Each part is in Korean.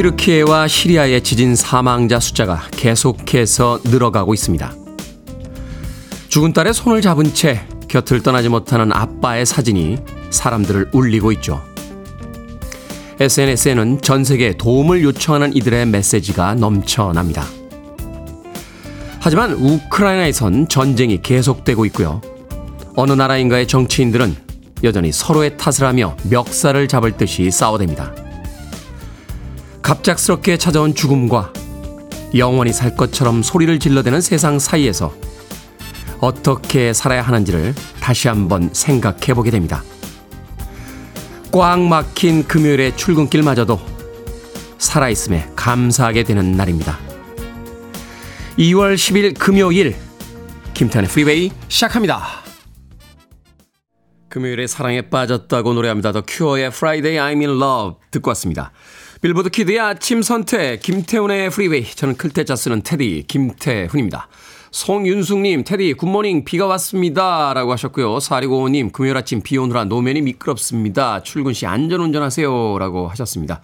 튀르키예와 시리아의 지진 사망자 숫자가 계속해서 늘어가고 있습니다. 죽은 딸의 손을 잡은 채 곁을 떠나지 못하는 아빠의 사진이 사람들을 울리고 있죠. SNS에는 전 세계에 도움을 요청하는 이들의 메시지가 넘쳐납니다. 하지만 우크라이나에선 전쟁이 계속되고 있고요. 어느 나라인가의 정치인들은 여전히 서로의 탓을 하며 멱살을 잡을 듯이 싸워댑니다. 갑작스럽게 찾아온 죽음과 영원히 살 것처럼 소리를 질러대는 세상 사이에서 어떻게 살아야 하는지를 다시 한번 생각해 보게 됩니다. 꽉 막힌 금요일의 출근길마저도 살아있음에 감사하게 되는 날입니다. 2월 10일 금요일 김태훈의 프리웨이 시작합니다. 금요일에 사랑에 빠졌다고 노래합니다. 더 큐어의 Friday I'm in love 듣고 왔습니다. 빌보드 kid의 아침 선택 김태훈의 프리웨이 저는 클테자 쓰는 테디 김태훈입니다. 송윤숙님, 테디, good morning, 비가 왔습니다. 라고 하셨고요. 4655님, 금요일 아침 비 오느라 노면이 미끄럽습니다. 출근 시 안전운전 하세요. 라고 하셨습니다.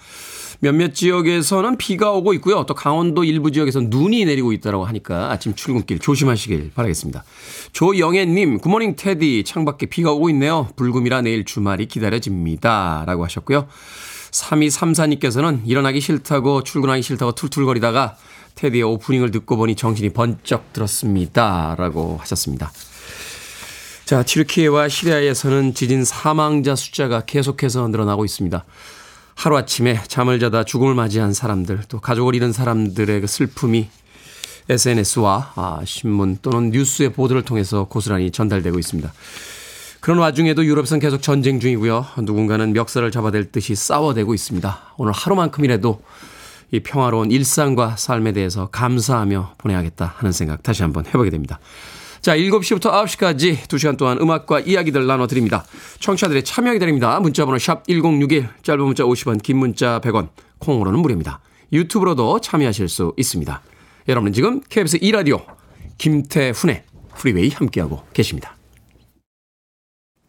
몇몇 지역에서는 비가 오고 있고요. 또 강원도 일부 지역에서 눈이 내리고 있다고 하니까 아침 출근길 조심하시길 바라겠습니다. 조영애님, good morning 테디, 창밖에 비가 오고 있네요. 불금이라 내일 주말이 기다려집니다. 라고 하셨고요. 3234님께서는 일어나기 싫다고 출근하기 싫다고 툴툴거리다가 테디의 오프닝을 듣고 보니 정신이 번쩍 들었습니다. 라고 하셨습니다. 자, 튀르키예와 시리아에서는 지진 사망자 숫자가 계속해서 늘어나고 있습니다. 하루아침에 잠을 자다 죽음을 맞이한 사람들, 또 가족을 잃은 사람들의 그 슬픔이 SNS와 아, 신문 또는 뉴스의 보도를 통해서 고스란히 전달되고 있습니다. 그런 와중에도 유럽에서는 계속 전쟁 중이고요. 누군가는 멱살을 잡아댈 듯이 싸워대고 있습니다. 오늘 하루만큼이라도 이 평화로운 일상과 삶에 대해서 감사하며 보내야겠다 하는 생각 다시 한번 해보게 됩니다. 자, 7시부터 9시까지 2시간 동안 음악과 이야기들 나눠드립니다. 청취자들의 참여 기다립니다. 문자번호 샵 1061, 짧은 문자 50원, 긴 문자 100원, 콩으로는 무료입니다. 유튜브로도 참여하실 수 있습니다. 여러분은 지금 KBS 2라디오 김태훈의 프리웨이 함께하고 계십니다.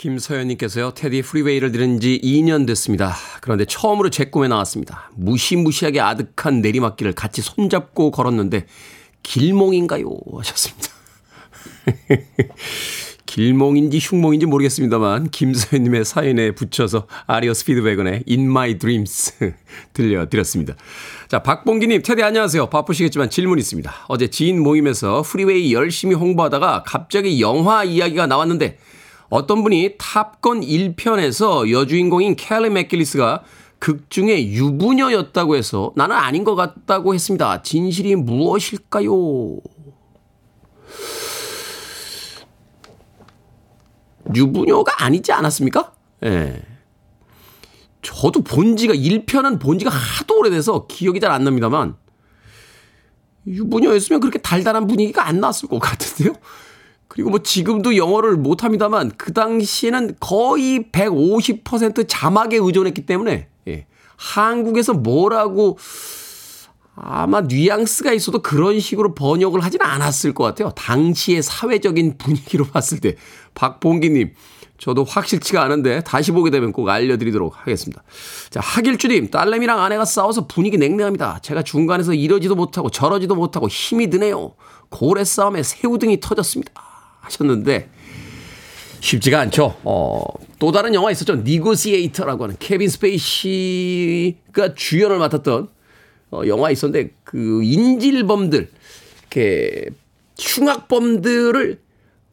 김서연님께서요, 테디 프리웨이를 들은 지 2년 됐습니다. 그런데 처음으로 제 꿈에 나왔습니다. 무시무시하게 아득한 내리막길을 같이 손잡고 걸었는데, 길몽인가요? 하셨습니다. 길몽인지 흉몽인지 모르겠습니다만, 김서연님의 사연에 붙여서 REO Speedwagon의 In My Dreams 들려드렸습니다. 자, 박봉기님, 테디 안녕하세요. 바쁘시겠지만 질문 있습니다. 어제 지인 모임에서 프리웨이 열심히 홍보하다가 갑자기 영화 이야기가 나왔는데, 어떤 분이 탑건 1편에서 여주인공인 캘리 맥길리스가 극 중에 유부녀였다고 해서 나는 아닌 것 같다고 했습니다. 진실이 무엇일까요? 유부녀가 아니지 않았습니까? 예. 네. 저도 본 지가 1편은 본 지가 하도 오래돼서 기억이 잘 안 납니다만 유부녀였으면 그렇게 달달한 분위기가 안 나왔을 것 같은데요. 그리고 뭐 지금도 영어를 못합니다만 그 당시에는 거의 150% 자막에 의존했기 때문에 예. 한국에서 뭐라고 아마 뉘앙스가 있어도 그런 식으로 번역을 하지는 않았을 것 같아요. 당시의 사회적인 분위기로 봤을 때 박봉기님 저도 확실치가 않은데 다시 보게 되면 꼭 알려드리도록 하겠습니다. 자 하길주님 딸내미랑 아내가 싸워서 분위기 냉랭합니다. 제가 중간에서 이러지도 못하고 저러지도 못하고 힘이 드네요. 고래 싸움에 새우등이 터졌습니다. 하셨는데 쉽지가 않죠. 어, 또 다른 영화 있었죠. Negotiator라고 하는 케빈 스페이시가 주연을 맡았던 어, 영화 있었는데 그 인질범들 이렇게 흉악범들을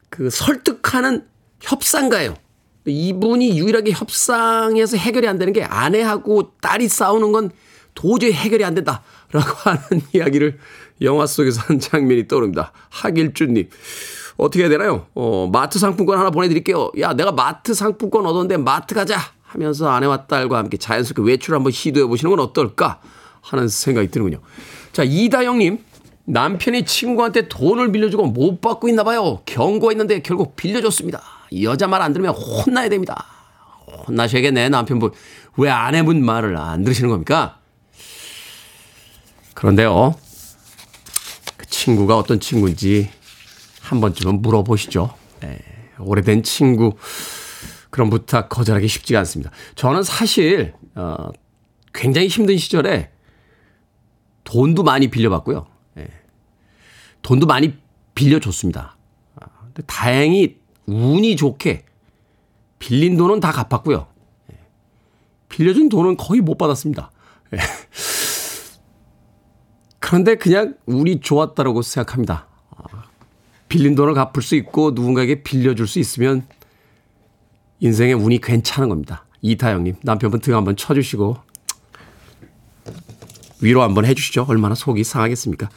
그 설득하는 협상가예요. 이분이 유일하게 협상에서 해결이 안 되는 게 아내하고 딸이 싸우는 건 도저히 해결이 안 된다. 라고 하는 이야기를 영화 속에서 한 장면이 떠오릅니다. 하길주님. 어떻게 해야 되나요? 어, 마트 상품권 하나 보내드릴게요. 야, 내가 마트 상품권 얻었는데 마트 가자! 하면서 아내와 딸과 함께 자연스럽게 외출 한번 시도해 보시는 건 어떨까? 하는 생각이 드는군요. 자, 이다영님. 남편이 친구한테 돈을 빌려주고 못 받고 있나 봐요. 경고했는데 결국 빌려줬습니다. 여자 말 안 들으면 혼나야 됩니다. 혼나셔야겠네, 남편분. 왜 아내분 말을 안 들으시는 겁니까? 그런데요. 그 친구가 어떤 친구인지 한 번쯤은 물어보시죠. 예, 오래된 친구 그런 부탁 거절하기 쉽지가 않습니다. 저는 사실 어, 굉장히 힘든 시절에 돈도 많이 빌려봤고요. 예, 돈도 많이 빌려줬습니다. 아, 근데 다행히 운이 좋게 빌린 돈은 다 갚았고요. 예, 빌려준 돈은 거의 못 받았습니다. 예. 그런데 그냥 운이 좋았다라고 생각합니다. 아, 빌린 돈을 갚을 수 있고 누군가에게 빌려줄 수 있으면 인생의 운이 괜찮은 겁니다. 이타영님, 남편분 등 한번 쳐주시고 위로 한번 해주시죠. 얼마나 속이 상하겠습니까?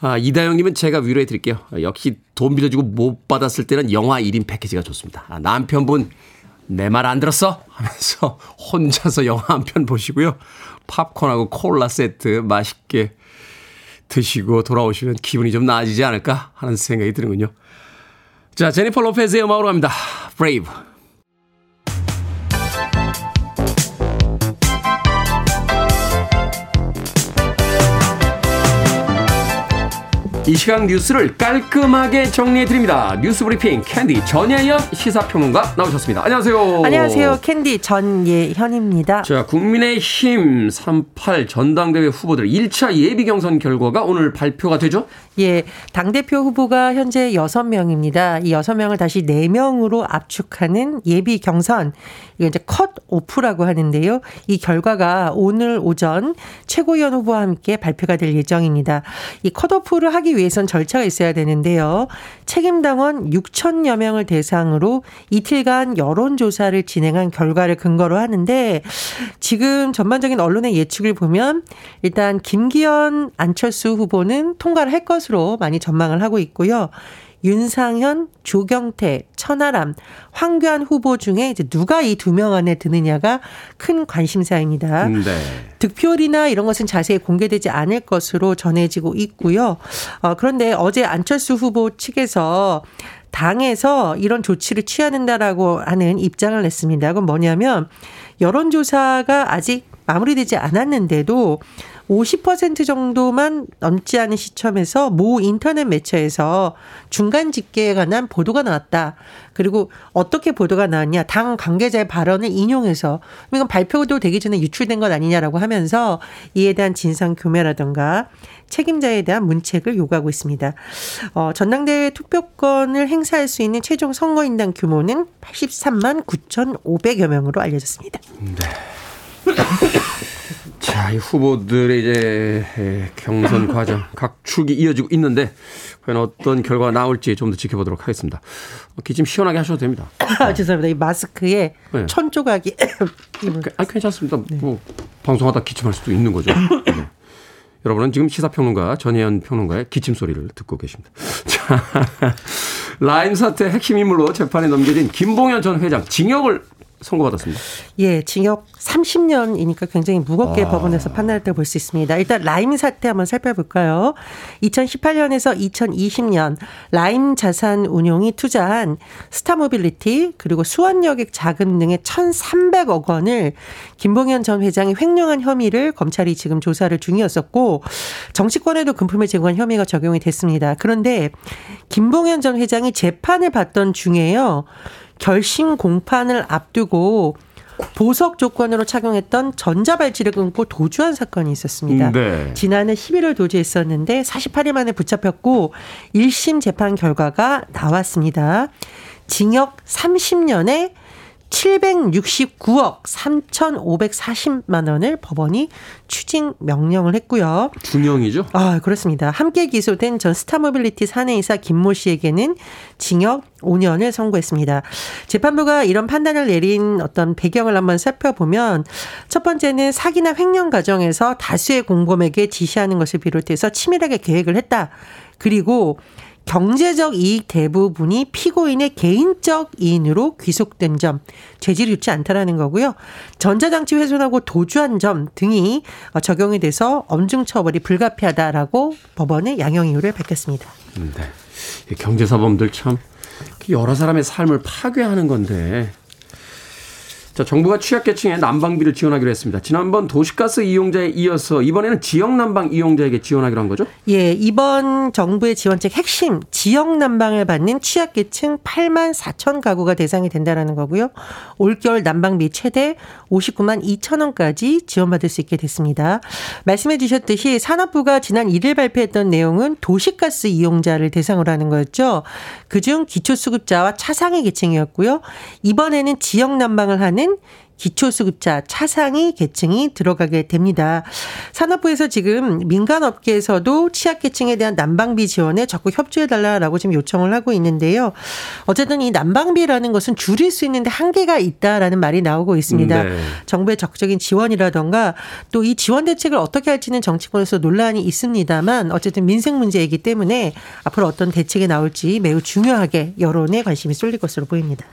아, 이다영님은 제가 위로해 드릴게요. 아, 역시 돈 빌려주고 못 받았을 때는 영화 1인 패키지가 좋습니다. 아, 남편분 내 말 안 들었어? 하면서 혼자서 영화 한 편 보시고요. 팝콘하고 콜라 세트 맛있게 드시고 돌아오시면 기분이 좀 나아지지 않을까 하는 생각이 드는군요. 자, 제니퍼 로페즈의 음악으로 갑니다. Brave. 이 시각 뉴스를 깔끔하게 정리해 드립니다. 뉴스 브리핑 캔디 전예현 시사평론가 나오셨습니다. 안녕하세요. 안녕하세요. 캔디 전예현입니다. 자, 국민의힘 38 전당대회 후보들 1차 예비 경선 결과가 오늘 발표가 되죠? 예, 당대표 후보가 현재 6명입니다. 이 6명을 다시 4명으로 압축하는 예비 경선. 이게 이제 컷 오프라고 하는데요. 이 결과가 오늘 오전 최고위원 후보와 함께 발표가 될 예정입니다. 이 컷오프를 하기 위해선 절차가 있어야 되는데요. 책임당원 6천여 명을 대상으로 이틀간 여론조사를 진행한 결과를 근거로 하는데 지금 전반적인 언론의 예측을 보면 일단 김기현 안철수 후보는 통과를 할 것으로 많이 전망을 하고 있고요. 윤상현, 조경태, 천하람, 황교안 후보 중에 이제 누가 이 두 명 안에 드느냐가 큰 관심사입니다. 네. 득표율이나 이런 것은 자세히 공개되지 않을 것으로 전해지고 있고요. 어, 그런데 어제 안철수 후보 측에서 당에서 이런 조치를 취해야 된다라고 하는 입장을 냈습니다. 그건 뭐냐면 여론조사가 아직 마무리되지 않았는데도 50% 정도만 넘지 않은 시점에서 모 인터넷 매체에서 중간 집계에 관한 보도가 나왔다. 그리고 어떻게 보도가 나왔냐. 당 관계자의 발언을 인용해서 이건 발표도 되기 전에 유출된 것 아니냐라고 하면서 이에 대한 진상 규명이라든가 책임자에 대한 문책을 요구하고 있습니다. 어, 전당대회 투표권을 행사할 수 있는 최종 선거인단 규모는 83만 9,500여 명으로 알려졌습니다. 자, 이 후보들의 이제 에, 경선 과정 각 축이 이어지고 있는데 과연 어떤 결과가 나올지 좀 더 지켜보도록 하겠습니다. 어, 기침 시원하게 하셔도 됩니다. 아, 죄송합니다. 이 마스크에 네. 천 조각이 입을 아, 괜찮습니다. 뭐 방송하다 기침할 수도 있는 거죠. 네. 여러분은 지금 시사평론가 전혜연 평론가의 기침 소리를 듣고 계십니다. 자, 라임 사태 핵심 인물로 재판에 넘겨진 김봉현 전 회장 징역을 선고받았습니다. 예, 징역 30년이니까 굉장히 무겁게 아. 법원에서 판단했다고 볼수 있습니다. 일단 라임 사태 한번 살펴볼까요? 2018년에서 2020년 라임 자산 운용이 투자한 스타모빌리티 그리고 수원여객 자금 등의 1,300억 원을 김봉현 전 회장이 횡령한 혐의를 검찰이 지금 조사를 중이었었고 정치권에도 금품을 제공한 혐의가 적용이 됐습니다. 그런데 김봉현 전 회장이 재판을 받던 중에요. 결심 공판을 앞두고 보석 조건으로 착용했던 전자발찌를 끊고 도주한 사건이 있었습니다. 네. 지난해 11월 도주했었는데 48일 만에 붙잡혔고 1심 재판 결과가 나왔습니다. 징역 30년에 769억 3,540만 원을 법원이 추징 명령을 했고요. 중형이죠? 아, 그렇습니다. 함께 기소된 전 스타모빌리티 사내이사 김모 씨에게는 징역 5년을 선고했습니다. 재판부가 이런 판단을 내린 어떤 배경을 한번 살펴보면 첫 번째는 사기나 횡령 과정에서 다수의 공범에게 지시하는 것을 비롯해서 치밀하게 계획을 했다. 그리고 경제적 이익 대부분이 피고인의 개인적 이인으로 귀속된 점, 죄질이 좋지 않다라는 거고요. 전자장치 훼손하고 도주한 점 등이 적용이 돼서 엄중 처벌이 불가피하다라고 법원의 양형 이유를 밝혔습니다. 네. 이 경제사범들 참 여러 사람의 삶을 파괴하는 건데. 자, 정부가 취약계층에 난방비를 지원하기로 했습니다. 지난번 도시가스 이용자에 이어서 이번에는 지역 난방 이용자에게 지원하기로 한 거죠? 예, 이번 정부의 지원책 핵심 지역 난방을 받는 취약계층 8만 4천 가구가 대상이 된다라는 거고요. 올겨울 난방비 최대 59만 2천 원까지 지원받을 수 있게 됐습니다. 말씀해 주셨듯이 산업부가 지난 1일 발표했던 내용은 도시가스 이용자를 대상으로 하는 거였죠. 그중 기초수급자와 차상위 계층이었고요. 이번에는 지역 난방을 하는 기초수급자 차상위 계층이 들어가게 됩니다. 산업부에서 지금 민간업계에서도 취약계층에 대한 난방비 지원에 적극 협조해달라라고 지금 요청을 하고 있는데요. 어쨌든 이 난방비라는 것은 줄일 수 있는데 한계가 있다라는 말이 나오고 있습니다. 네. 정부의 적극적인 지원이라던가 또 이 지원 대책을 어떻게 할지는 정치권에서 논란이 있습니다만 어쨌든 민생 문제이기 때문에 앞으로 어떤 대책이 나올지 매우 중요하게 여론에 관심이 쏠릴 것으로 보입니다.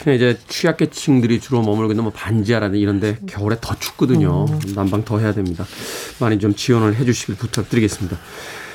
특히나 이제 취약계층들이 주로 머물고 있는 뭐 반지하라는 이런데 겨울에 더 춥거든요. 난방 더 해야 됩니다. 많이 좀 지원을 해주시길 부탁드리겠습니다.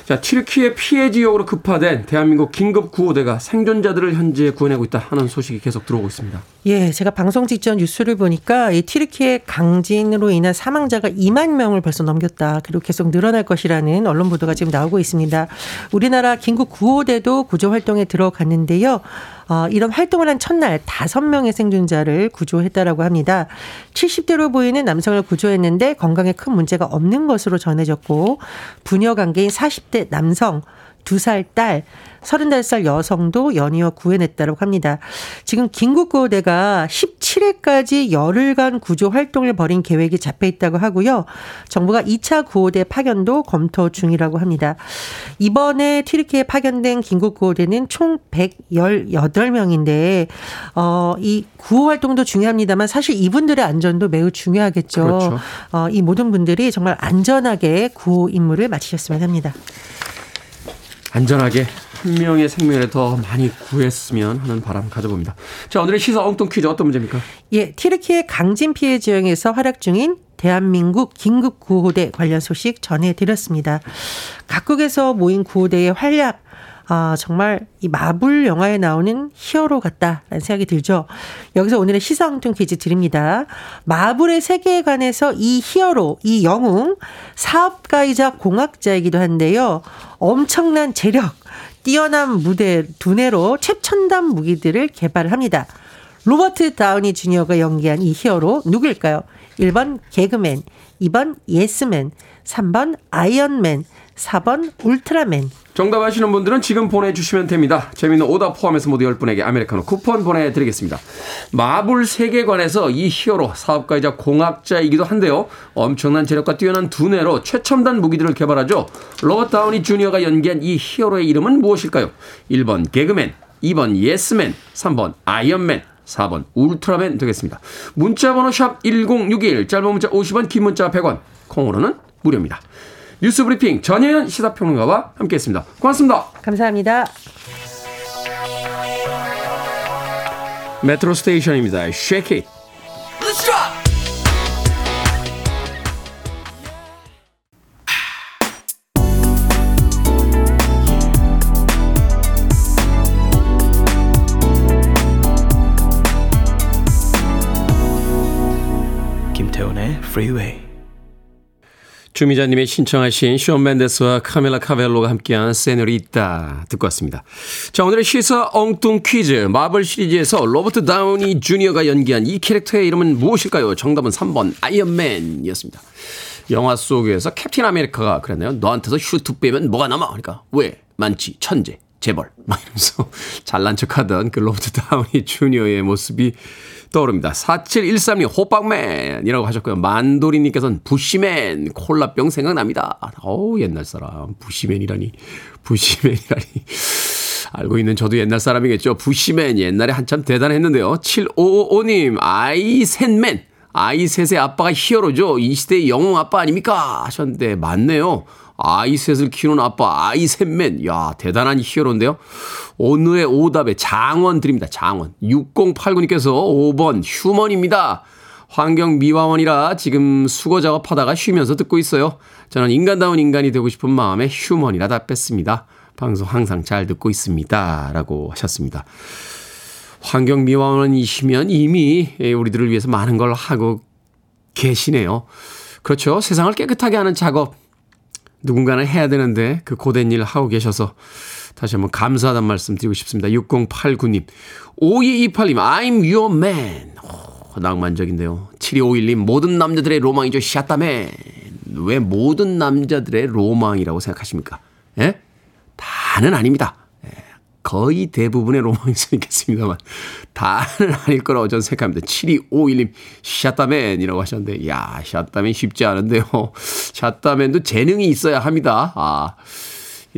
자, 튀르키예 피해 지역으로 급파된 대한민국 긴급 구호대가 생존자들을 현재 구해내고 있다 하는 소식이 계속 들어오고 있습니다. 예, 제가 방송 직전 뉴스를 보니까 이 튀르키예 강진으로 인한 사망자가 2만 명을 벌써 넘겼다. 그리고 계속 늘어날 것이라는 언론 보도가 지금 나오고 있습니다. 우리나라 긴급 구호대도 구조 활동에 들어갔는데요. 어, 이런 활동을 한 첫날 다섯 명의 생존자를 구조했다라고 합니다. 70대로 보이는 남성을 구조했는데 건강에 큰 문제가 없는 것으로 전해졌고 부녀 관계인 40대 남성 두살 딸, 35살 여성도 연이어 구해냈다고 합니다. 지금 긴급구호대가 17일까지 열흘간 구조 활동을 벌인 계획이 잡혀 있다고 하고요. 정부가 2차 구호대 파견도 검토 중이라고 합니다. 이번에 튀르키에 파견된 긴급구호대는 총 118명인데, 어, 이 구호 활동도 중요합니다만 사실 이분들의 안전도 매우 중요하겠죠. 그렇죠. 어, 이 모든 분들이 정말 안전하게 구호 임무를 마치셨으면 합니다. 안전하게 한 명의 생명을 더 많이 구했으면 하는 바람 가져봅니다. 자, 오늘의 시사 엉뚱 퀴즈 어떤 문제입니까? 예, 튀르키예 강진 피해 지역에서 활약 중인 대한민국 긴급 구호대 관련 소식 전해드렸습니다. 각국에서 모인 구호대의 활약, 아, 정말 이 마블 영화에 나오는 히어로 같다라는 생각이 들죠. 여기서 오늘의 시사엉뚱 퀴즈 드립니다. 마블의 세계에 관해서 이 히어로, 이 영웅, 사업가이자 공학자이기도 한데요. 엄청난 재력, 뛰어난 무대, 두뇌로 최첨단 무기들을 개발을 합니다. 로버트 다우니 주니어가 연기한 이 히어로 누구일까요? 1번 개그맨, 2번 예스맨, 3번 아이언맨, 4번 울트라맨. 정답 아시는 분들은 지금 보내주시면 됩니다. 재미있는 오답 포함해서 모두 10분에게 아메리카노 쿠폰 보내드리겠습니다. 마블 세계관에서 이 히어로 사업가이자 공학자이기도 한데요. 엄청난 재력과 뛰어난 두뇌로 최첨단 무기들을 개발하죠. 로버트 다우니 주니어가 연기한 이 히어로의 이름은 무엇일까요? 1번 개그맨, 2번 예스맨, 3번 아이언맨, 4번 울트라맨 되겠습니다. 문자번호 샵 1061, 짧은 문자 50원, 긴 문자 100원, 콩으로는 무료입니다. 뉴스 브리핑 전혜연 시사평론가와 함께했습니다. 고맙습니다. 감사합니다. 메트로 스테이션입니다. Shake it. 김태훈의 Freeway. 주미자님의 신청하신 Shawn Mendes와 Camila Cabello가 함께한 Señorita 듣고 왔습니다. 자 오늘의 시사 엉뚱 퀴즈 마블 시리즈에서 로버트 다우니 주니어가 연기한 이 캐릭터의 이름은 무엇일까요? 정답은 3번 아이언맨이었습니다. 영화 속에서 캡틴 아메리카가 그랬나요? 너한테서 슈트 빼면 뭐가 남아? 그러니까 왜? 많지 천재 재벌. 막 이러면서 잘난 척 하던 그 로버트 다우니 주니어의 모습이 떠오릅니다. 4713님, 호빵맨이라고 하셨고요. 만도리님께서는 부시맨, 콜라병 생각납니다. 어우, 옛날 사람. 부시맨이라니. 부시맨이라니. 알고 있는 저도 옛날 사람이겠죠. 부시맨 옛날에 한참 대단했는데요. 7555님, 아이셋맨. 아이 셋의 아빠가 히어로죠. 이 시대의 영웅 아빠 아닙니까? 하셨는데, 맞네요. 아이셋을 키우는 아빠, 아이셋맨. 야, 대단한 히어로인데요. 오늘의 오답에 장원 드립니다. 장원. 6089님께서 5번 휴먼입니다. 환경 미화원이라 지금 수거 작업하다가 쉬면서 듣고 있어요. 저는 인간다운 인간이 되고 싶은 마음에 휴먼이라 답했습니다. 방송 항상 잘 듣고 있습니다. 라고 하셨습니다. 환경 미화원이시면 이미 우리들을 위해서 많은 걸 하고 계시네요. 그렇죠. 세상을 깨끗하게 하는 작업. 누군가는 해야 되는데 그 고된 일 하고 계셔서 다시 한번 감사하다는 말씀 드리고 싶습니다. 6089님. 5228님, I'm your man. 오, 낭만적인데요. 7251님, 모든 남자들의 로망이죠. 샷다맨. 왜 모든 남자들의 로망이라고 생각하십니까? 예? 다는 아닙니다. 예, 거의 대부분의 로망일 수 있겠습니다만, 다는 아닐 거라고 저는 생각합니다. 7251님, 샷다맨이라고 하셨는데, 야, 샷다맨 쉽지 않은데요. 샷다맨도 재능이 있어야 합니다. 아.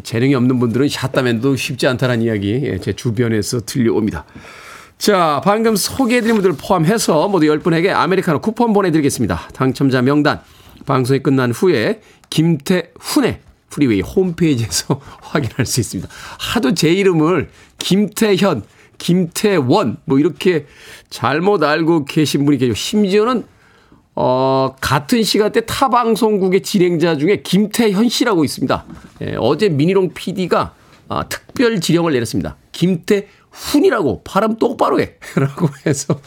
재능이 없는 분들은 샷다맨도 쉽지 않다는 이야기 예, 제 주변에서 들려옵니다. 자, 방금 소개해드린 분들 포함해서 모두 10분에게 아메리카노 쿠폰 보내드리겠습니다. 당첨자 명단 방송이 끝난 후에 김태훈의 프리웨이 홈페이지에서 확인할 수 있습니다. 하도 제 이름을 김태현, 김태원 뭐 이렇게 잘못 알고 계신 분이 계시고 심지어는 어, 같은 시간대 타 방송국의 진행자 중에 김태현 씨라고 있습니다. 예, 어제 미니롱 PD가 아, 특별 지령을 내렸습니다. 김태훈이라고 발음 똑바로 해. 라고 해서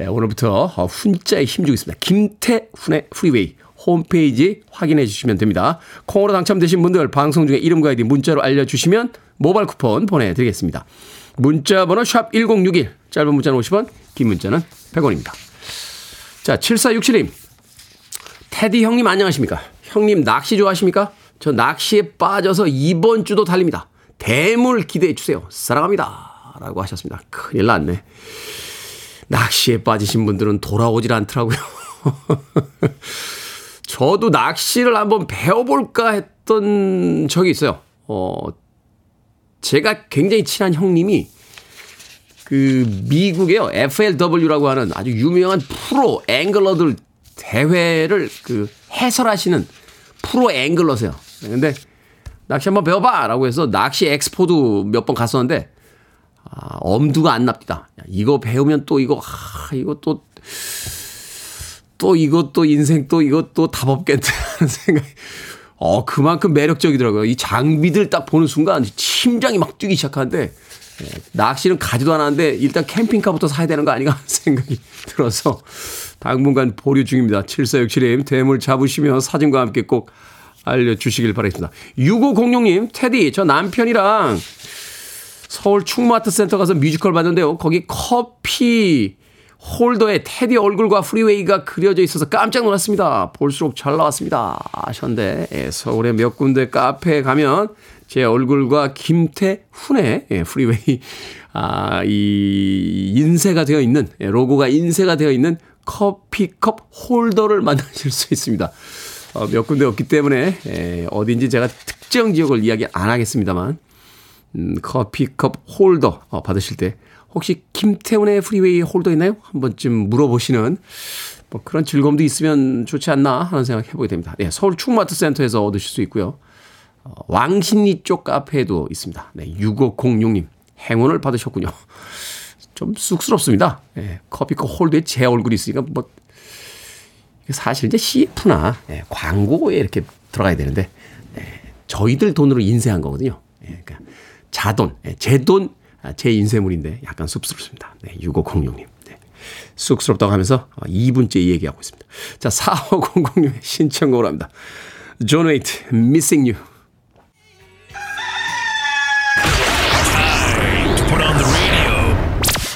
예, 오늘부터 어, 훈자에 힘주고 있습니다. 김태훈의 프리웨이 홈페이지 확인해 주시면 됩니다. 콩으로 당첨되신 분들 방송 중에 이름과 아이디 문자로 알려주시면 모바일 쿠폰 보내드리겠습니다. 문자 번호 샵1061 짧은 문자는 50원 긴 문자는 100원입니다. 자, 7467님. 테디 형님 안녕하십니까? 형님 낚시 좋아하십니까? 저 낚시에 빠져서 이번 주도 달립니다. 대물 기대해 주세요. 사랑합니다. 라고 하셨습니다. 큰일 났네. 낚시에 빠지신 분들은 돌아오질 않더라고요. 저도 낚시를 한번 배워볼까 했던 적이 있어요. 어, 제가 굉장히 친한 형님이 그 미국에요 FLW라고 하는 아주 유명한 프로 앵글러들 대회를 그 해설하시는 프로 앵글러세요. 근데 낚시 한번 배워봐 라고 해서 낚시 엑스포도 몇 번 갔었는데 아, 엄두가 안 납니다. 야, 이거 배우면 또 이거 아, 이거 또 또 이것도 인생 또 이것도 답 없겠다 하는 생각이 어 그만큼 매력적이더라고요. 이 장비들 딱 보는 순간 심장이 막 뛰기 시작하는데 예, 낚시는 가지도 않았는데 일단 캠핑카부터 사야 되는 거 아닌가 하는 생각이 들어서 당분간 보류 중입니다. 7467님 대물 잡으시면 사진과 함께 꼭 알려주시길 바라겠습니다. 6506님 테디 저 남편이랑 서울 충무아트 센터 가서 뮤지컬 봤는데요. 거기 커피 홀더에 테디 얼굴과 프리웨이가 그려져 있어서 깜짝 놀랐습니다. 볼수록 잘 나왔습니다. 하셨는데 예, 서울의 몇 군데 카페에 가면 제 얼굴과 김태훈의 예, 프리웨이 아, 이 인쇄가 되어 있는 예, 로고가 인쇄가 되어 있는 커피컵 홀더를 만나실 수 있습니다. 어, 몇 군데 없기 때문에 예, 어딘지 제가 특정 지역을 이야기 안 하겠습니다만 음, 커피컵 홀더 어, 받으실 때 혹시 김태훈의 프리웨이 홀더 있나요? 한 번쯤 물어보시는 뭐 그런 즐거움도 있으면 좋지 않나 하는 생각 해보게 됩니다. 네, 서울 충마트 센터에서 얻으실 수 있고요. 어, 왕신리 쪽 카페에도 있습니다. 네, 6506님 행운을 받으셨군요. 좀 쑥스럽습니다. 네, 커피컵 홀더에 제 얼굴이 있으니까 뭐 사실 이제 CF나 네, 광고에 이렇게 들어가야 되는데 네, 저희들 돈으로 인쇄한 거거든요. 네, 그러니까 자돈, 네, 제 돈, 아, 제 인쇄물인데 약간 쑥스럽습니다. 네, 6506님. 네. 쑥스럽다고 하면서 2분째 얘기하고 있습니다. 자, 4500님의 신청곡으로 합니다. 존 웨이트, Missing You.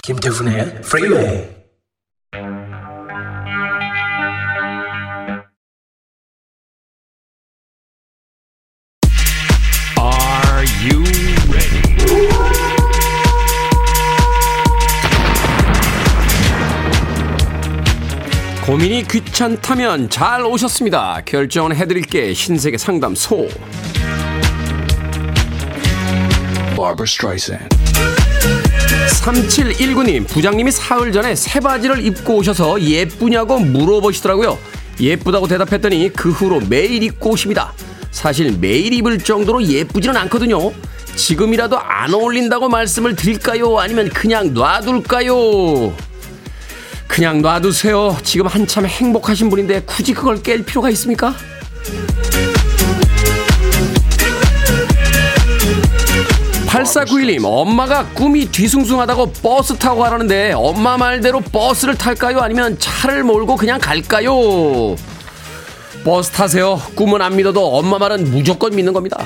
김태훈의 ready? 고민이 귀찮다면 잘 오셨습니다. 결정은 해드릴게 신세계 상담소. Barbara Streisand. 3719님, 부장님이 사흘 전에 새 바지를 입고 오셔서 예쁘냐고 물어보시더라고요. 예쁘다고 대답했더니 그 후로 매일 입고 오십니다. 사실 매일 입을 정도로 예쁘지는 않거든요. 지금이라도 안 어울린다고 말씀을 드릴까요? 아니면 그냥 놔둘까요? 그냥 놔두세요. 지금 한참 행복하신 분인데 굳이 그걸 깰 필요가 있습니까? 8491님, 엄마가 꿈이 뒤숭숭하다고 버스 타고 가라는데 엄마 말대로 버스를 탈까요? 아니면 차를 몰고 그냥 갈까요? 버스 타세요. 꿈은 안 믿어도 엄마 말은 무조건 믿는 겁니다.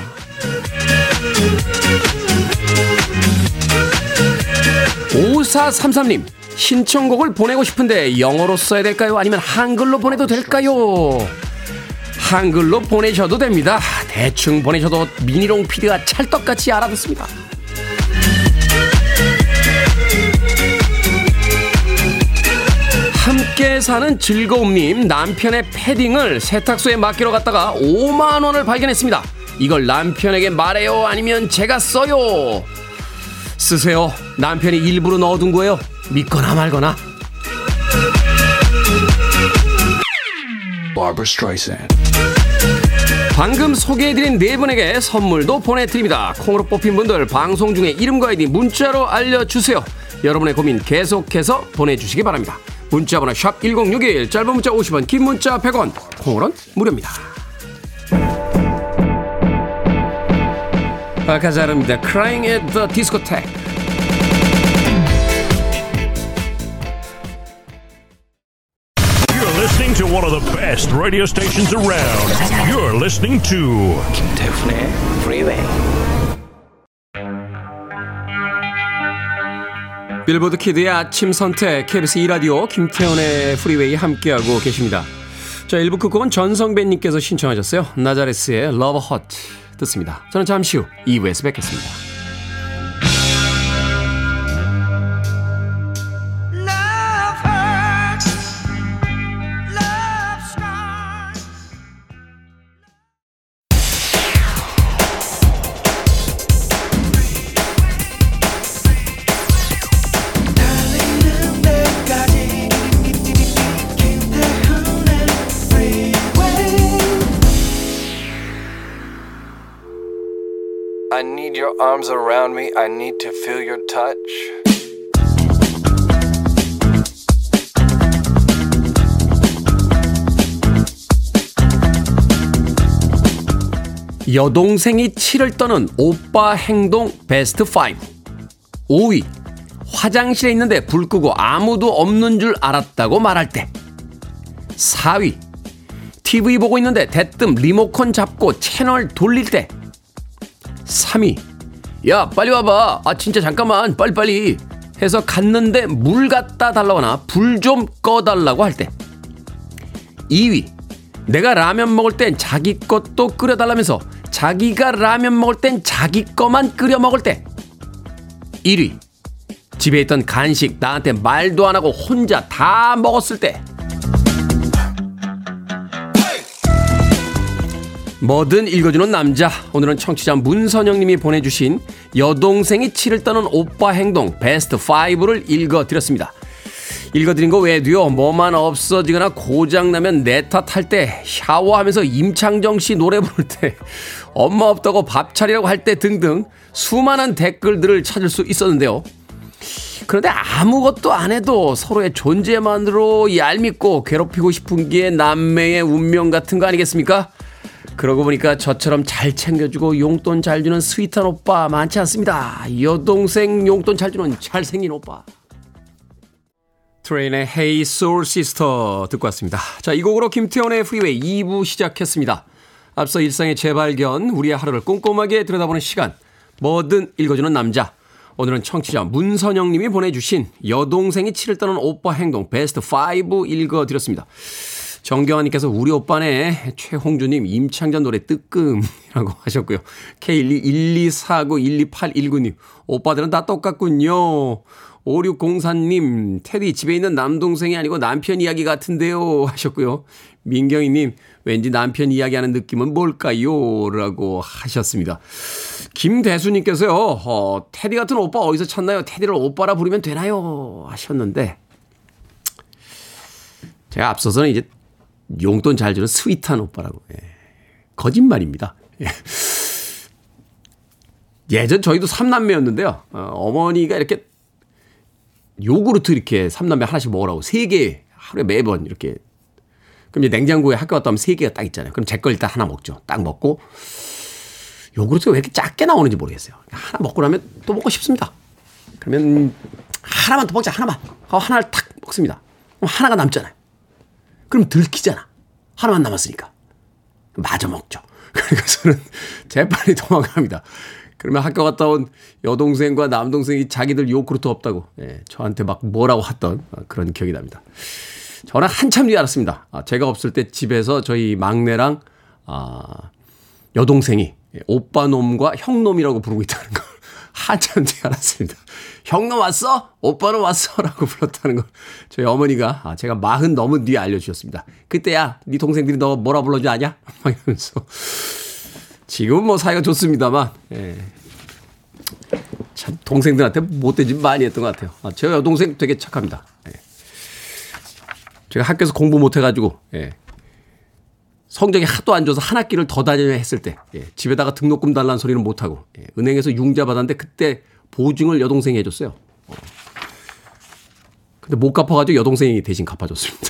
5433님, 신청곡을 보내고 싶은데 영어로 써야 될까요? 아니면 한글로 보내도 될까요? 한글로 보내셔도 됩니다. 대충 보내셔도 미니롱 PD가 찰떡같이 알아듣습니다. 함께 사는 즐거움님 남편의 패딩을 세탁소에 맡기러 갔다가 5만 원을 발견했습니다. 이걸 남편에게 말해요? 아니면 제가 써요? 쓰세요. 남편이 일부러 넣어둔 거예요. 믿거나 말거나. 방금 소개해드린 네 분에게 선물도 보내드립니다. 콩으로 뽑힌 분들 방송 중에 이름과 아이디 문자로 알려주세요. 여러분의 고민 계속해서 보내주시기 바랍니다. 문자번호 샵 1061, 짧은 문자 50원, 긴 문자 100원, 콩으로는 무료입니다. 아카자르입니다. Crying at the Discotheque. You're listening to one of the best radio stations around. You're listening to 김태훈의 Freeway. 빌보드 키드의 아침 선택 KBS 2 라디오 김태훈의 프리웨이 함께하고 계십니다. 자 1부 끝곡은 전성배님께서 신청하셨어요. 나자레스의 Love Hot 듣습니다. 저는 잠시 후 2부에서 뵙겠습니다. Arms around me. I need to feel your touch. 여동생이 치를 떠는 오빠 행동 베스트 5. 5위. 화장실에 있는데 불 끄고 아무도 없는 줄 알았다고 말할 때. 4위. TV 보고 있는데 대뜸 리모컨 잡고 채널 돌릴 때. 3위. 야, 빨리 와봐. 아, 진짜 잠깐만. 빨리빨리. 해서 갔는데 물 갖다 달라거나 불 좀 꺼달라고 할 때. 2위. 내가 라면 먹을 땐 자기 것도 끓여달라면서 자기가 라면 먹을 땐 자기 거만 끓여 먹을 때. 1위. 집에 있던 간식 나한테 말도 안 하고 혼자 다 먹었을 때. 뭐든 읽어주는 남자. 오늘은 청취자 문선영님이 보내주신 여동생이 치를 떠는 오빠 행동 베스트 5를 읽어드렸습니다. 읽어드린 거 외에도요, 뭐만 없어지거나 고장나면 내 탓할 때, 샤워하면서 임창정 씨 노래 부를 때, 엄마 없다고 밥 차리라고 할 때 등등 수많은 댓글들을 찾을 수 있었는데요. 그런데 아무것도 안 해도 서로의 존재만으로 얄밉고 괴롭히고 싶은 게 남매의 운명 같은 거 아니겠습니까? 그러고 보니까 저처럼 잘 챙겨주고 용돈 잘 주는 sweet한 오빠 많지 않습니다. 여동생 용돈 잘 주는 잘생긴 오빠. 트레인의 Hey Soul Sister 듣고 왔습니다. 자, 이 곡으로 김태훈의 프리웨이 2부 시작했습니다. 앞서 일상의 재발견, 우리의 하루를 꼼꼼하게 들여다보는 시간, 뭐든 읽어주는 남자. 오늘은 청취자 문선영 님이 보내주신 여동생이 치를 떠는 오빠 행동 베스트 5 읽어드렸습니다. 정경환님께서 우리 오빠네 최홍주님 임창전 노래 뜨끔이라고 하셨고요. K121249128119님 오빠들은 다 똑같군요. 5604님 테디 집에 있는 남동생이 아니고 남편 이야기 같은데요 하셨고요. 민경희님 왠지 남편 이야기하는 느낌은 뭘까요? 라고 하셨습니다. 김대수님께서요. 어, 테디 같은 오빠 어디서 찾나요? 테디를 오빠라 부르면 되나요? 하셨는데 제가 앞서서는 이제 용돈 잘 주는 sweet한 오빠라고. 예. 거짓말입니다. 예. 예전 저희도 삼남매였는데요. 어머니가 이렇게 요구르트 이렇게 삼남매 하나씩 먹으라고 세 개 하루에 매번 이렇게 그럼 이제 냉장고에 학교 갔다 오면 세 개가 딱 있잖아요. 그럼 제거 일단 하나 먹죠. 딱 먹고 요구르트가 왜 이렇게 작게 나오는지 모르겠어요. 하나 먹고 나면 또 먹고 싶습니다. 그러면 하나만 더 먹자 하나만 하나를 탁 먹습니다. 그럼 하나가 남잖아요. 그럼 들키잖아. 하나만 남았으니까. 마저 먹죠. 그래서는 재빨리 도망갑니다. 그러면 학교 갔다 온 여동생과 남동생이 자기들 요구르트 없다고 예, 저한테 막 뭐라고 했던 그런 기억이 납니다. 저는 한참 뒤에 알았습니다. 아, 제가 없을 때 집에서 저희 막내랑 아, 여동생이 예, 오빠 놈과 형 놈이라고 부르고 있다는 걸 한참 뒤에 알았습니다. 형놈 왔어? 오빠는 왔어? 라고 불렀다는 걸 저희 어머니가 아, 제가 마흔 넘은 뒤에 알려주셨습니다. 그때야 네 동생들이 너 뭐라 불러줄 아냐? 막 이러면서 지금은 뭐 사이가 좋습니다만 예. 참 동생들한테 못된 짓 많이 했던 것 같아요. 아, 제 여동생 되게 착합니다. 예. 제가 학교에서 공부 못해가지고 예. 성적이 하도 안 좋아서 한 학기를 더 다녀야 했을 때 예. 집에다가 등록금 달라는 소리는 못하고 예. 은행에서 융자 받았는데 그때 보증을 여동생이 해줬어요. 어. 근데 못 갚아가지고 여동생이 대신 갚아줬습니다.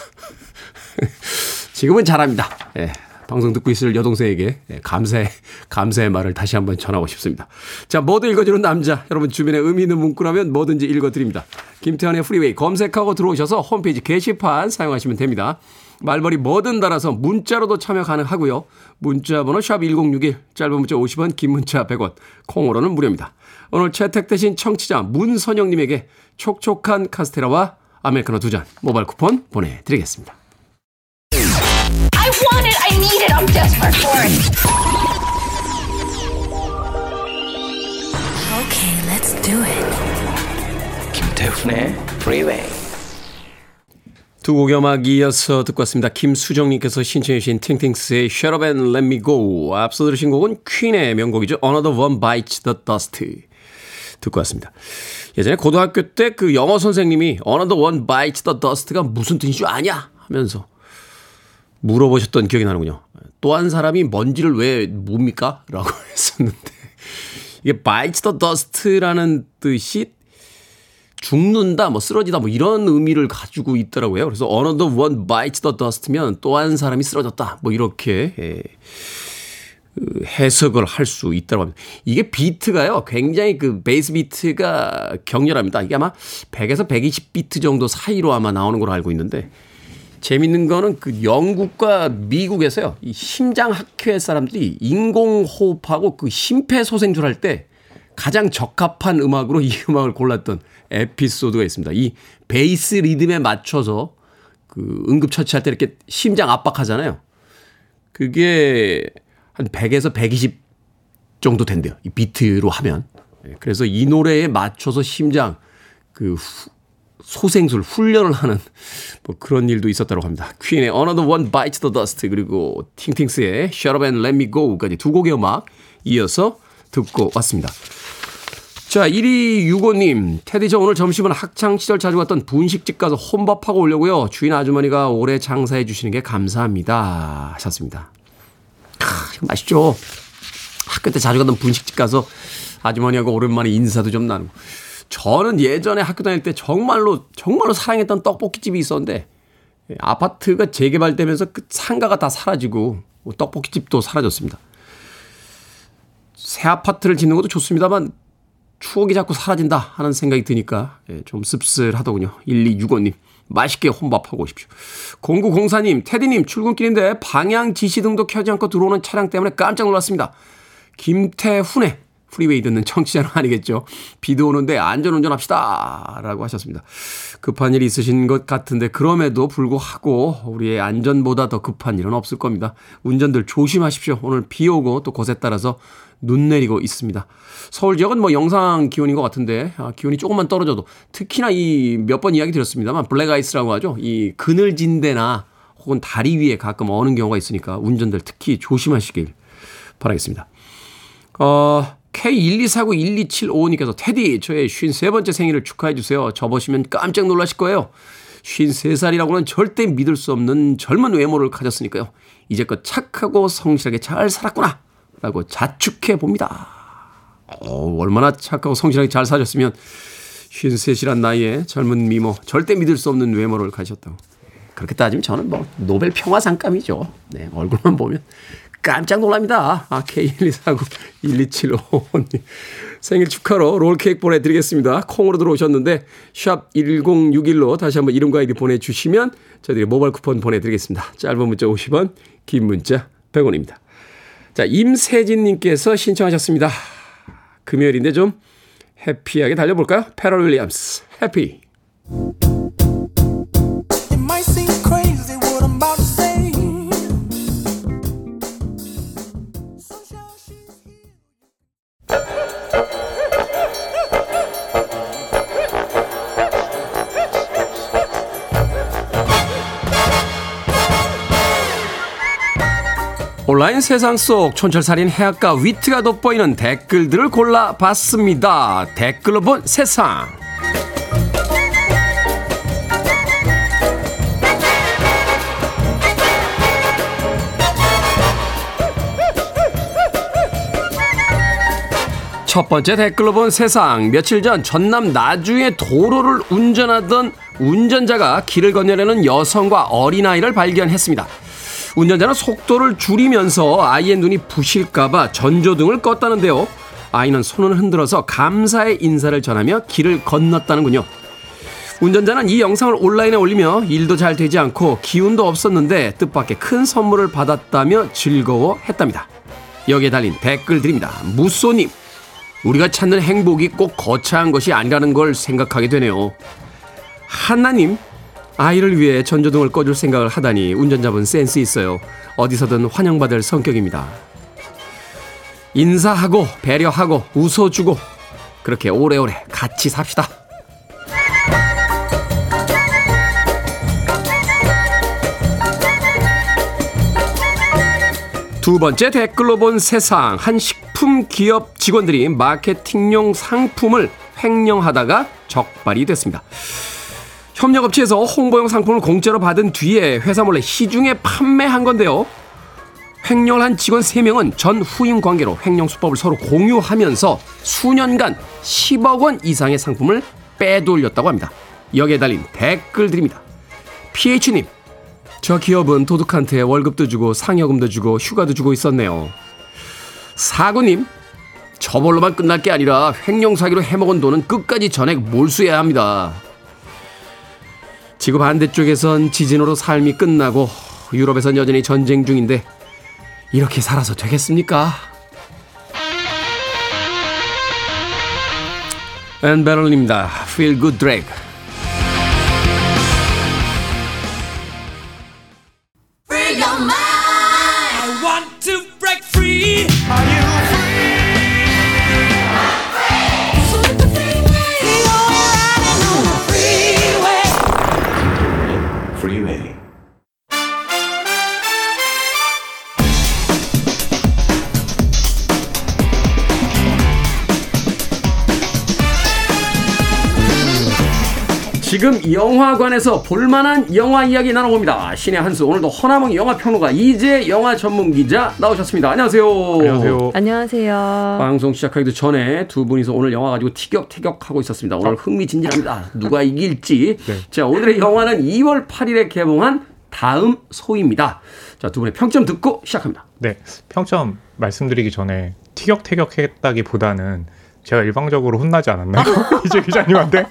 지금은 잘합니다. 예. 방송 듣고 있을 여동생에게 예, 감사의, 감사의 말을 다시 한번 전하고 싶습니다. 자, 뭐도 읽어주는 남자. 여러분 주변에 의미 있는 문구라면 뭐든지 읽어드립니다. 김태환의 프리웨이 검색하고 들어오셔서 홈페이지 게시판 사용하시면 됩니다. 말머리 뭐든 달아서 문자로도 참여 가능하고요. 문자 번호 샵 1061, 짧은 문자 50원, 긴 문자 100원, 콩으로는 무료입니다. 오늘 채택되신 청취자 문선영님에게 촉촉한 카스테라와 아메리카노 두 잔 모바일 쿠폰 보내드리겠습니다. I want it. I need it. I'm desperate for it. Okay, let's do it. 김태훈의 Freeway. 두 곡의 음악 이어서 듣고 왔습니다. 김수정님께서 신청해 주신 팅팅스의 Shut Up and Let Me Go 앞서 들으신 곡은 퀸의 명곡이죠. Another One Bites the Dust 듣고 왔습니다. 예전에 고등학교 때 그 영어 선생님이 Another One Bites the Dust가 무슨 뜻인 줄 아냐 하면서 물어보셨던 기억이 나는군요. 또 한 사람이 먼지를 왜 뭡니까? 라고 했었는데 이게 bites the dust라는 뜻이 죽는다, 뭐 쓰러지다, 뭐 이런 의미를 가지고 있더라고요. 그래서 another one bites the dust면 또 한 사람이 쓰러졌다, 뭐 이렇게 예, 그 해석을 할 수 있다고 합니다. 이게 비트가요, 굉장히 그 베이스 비트가 격렬합니다. 이게 아마 100에서 120 비트 정도 사이로 아마 나오는 걸로 알고 있는데 재밌는 거는 그 영국과 미국에서요, 이 심장 학회 사람들이 인공호흡하고 그 심폐소생술 할 때 가장 적합한 음악으로 이 음악을 골랐던 에피소드가 있습니다. 이 베이스 리듬에 맞춰서 그 응급처치할 때 이렇게 심장 압박하잖아요. 그게 한 100에서 120 정도 된대요. 이 비트로 하면. 예, 그래서 이 노래에 맞춰서 심장 그 후- 소생술 훈련을 하는 뭐 그런 일도 있었다고 합니다. 퀸의 Another One Bites the Dust 그리고 팅팅스의 Shut Up and Let Me Go까지 두 곡의 음악 이어서 듣고 왔습니다. 자, 1위 유고님, 테디 저 오늘 점심은 학창시절 자주 갔던 분식집 가서 혼밥하고 오려고요. 주인 아주머니가 오래 장사해 주시는 게 감사합니다. 하셨습니다. 크, 맛있죠? 학교 때 자주 가던 분식집 가서 아주머니하고 오랜만에 인사도 좀 나누고. 저는 예전에 학교 다닐 때 정말로, 정말로 사랑했던 떡볶이집이 있었는데, 예, 아파트가 재개발되면서 그 상가가 다 사라지고, 뭐 떡볶이집도 사라졌습니다. 새 아파트를 짓는 것도 좋습니다만, 추억이 자꾸 사라진다 하는 생각이 드니까 예, 좀 씁쓸하더군요. 1265님. 맛있게 혼밥하고 오십시오. 0904님, 테디님, 출근길인데 방향 지시등도 켜지 않고 들어오는 차량 때문에 깜짝 놀랐습니다. 김태훈의 프리웨이 듣는 청취자는 아니겠죠. 비도 오는데 안전운전 합시다. 라고 하셨습니다. 급한 일이 있으신 것 같은데 그럼에도 불구하고 우리의 안전보다 더 급한 일은 없을 겁니다. 운전들 조심하십시오. 오늘 비 오고 또 곳에 따라서 눈 내리고 있습니다. 서울 지역은 뭐 영상 기온인 것 같은데 아, 기온이 조금만 떨어져도 특히나 이 몇 번 이야기 드렸습니다만 블랙 아이스라고 하죠. 이 그늘진 데나 혹은 다리 위에 가끔 어는 경우가 있으니까 운전들 특히 조심하시길 바라겠습니다. 어, K124912755님께서 테디 저의 53번째 생일을 축하해 주세요. 접으시면 깜짝 놀라실 거예요. 53살이라고는 절대 믿을 수 없는 젊은 외모를 가졌으니까요. 이제껏 착하고 성실하게 잘 살았구나 라고 자축해 봅니다. 어, 얼마나 착하고 성실하게 잘 사셨으면 53이란 나이에 젊은 미모 절대 믿을 수 없는 외모를 가졌다고. 그렇게 따지면 저는 뭐 노벨 평화상감이죠. 네, 얼굴만 보면 깜짝 놀랍니다. 아, K124912755님. 생일 축하로 롤케이크 보내드리겠습니다. 콩으로 들어오셨는데, 샵 1061로 다시 한번 이름과 아이디 보내주시면 저희들이 모바일 쿠폰 보내드리겠습니다. 짧은 문자 50원, 긴 문자 100원입니다. 자, 임세진님께서 신청하셨습니다. 금요일인데 좀 해피하게 달려볼까요? 패럴 윌리엄스, 해피. 온라인 세상 속 촌철살인 해악과 위트가 돋보이는 댓글들을 골라봤습니다. 댓글로 본 세상. 첫 번째 댓글로 본 세상. 며칠 전 전남 나주의 도로를 운전하던 운전자가 길을 건너려는 여성과 어린아이를 발견했습니다. 운전자는 속도를 줄이면서 아이의 눈이 부실까봐 전조등을 껐다는데요. 아이는 손을 흔들어서 감사의 인사를 전하며 길을 건넜다는군요. 운전자는 이 영상을 온라인에 올리며 일도 잘 되지 않고 기운도 없었는데 뜻밖의 큰 선물을 받았다며 즐거워했답니다. 여기에 달린 댓글들입니다. 무쏘님, 우리가 찾는 행복이 꼭 거창한 것이 아니라는 걸 생각하게 되네요. 하나님, 아이를 위해 전조등을 꺼줄 생각을 하다니 운전자분 센스 있어요. 어디서든 환영받을 성격입니다. 인사하고 배려하고 웃어주고 그렇게 오래오래 같이 삽시다. 두 번째 댓글로 본 세상 한 식품 기업 직원들이 마케팅용 상품을 횡령하다가 적발이 됐습니다. 협력업체에서 홍보용 상품을 공짜로 받은 뒤에 회사 몰래 시중에 판매한 건데요. 횡령을 한 직원 3명은 전 후임 관계로 횡령 수법을 서로 공유하면서 수년간 10억 원 이상의 상품을 빼돌렸다고 합니다. 여기에 달린 댓글들입니다. PH님, 저 기업은 도둑한테 월급도 주고 상여금도 주고 휴가도 주고 있었네요. 사구님, 저걸로만 끝날 게 아니라 횡령 사기로 해먹은 돈은 끝까지 전액 몰수해야 합니다. 지구 반대쪽에선 지진으로 삶이 끝나고 유럽에선 여전히 전쟁 중인데 이렇게 살아서 되겠습니까? 앤벌린입니다. Feel Good Drag. 영화관에서 볼만한 영화 이야기 나눠봅니다. 신의 한수 오늘도 허나몽 영화 평론가 이제 영화 전문 기자 나오셨습니다. 안녕하세요. 안녕하세요. 안녕하세요. 방송 시작하기도 전에 두 분이서 오늘 영화 가지고 티격태격하고 있었습니다. 오늘 흥미진진합니다. 누가 이길지. 자, 오늘의 영화는 2월 8일에 개봉한 다음 소입니다. 자, 두 분의 평점 듣고 시작합니다. 네, 평점 말씀드리기 전에 티격태격했다기보다는 제가 일방적으로 혼나지 않았나요? 이제 기자님한테?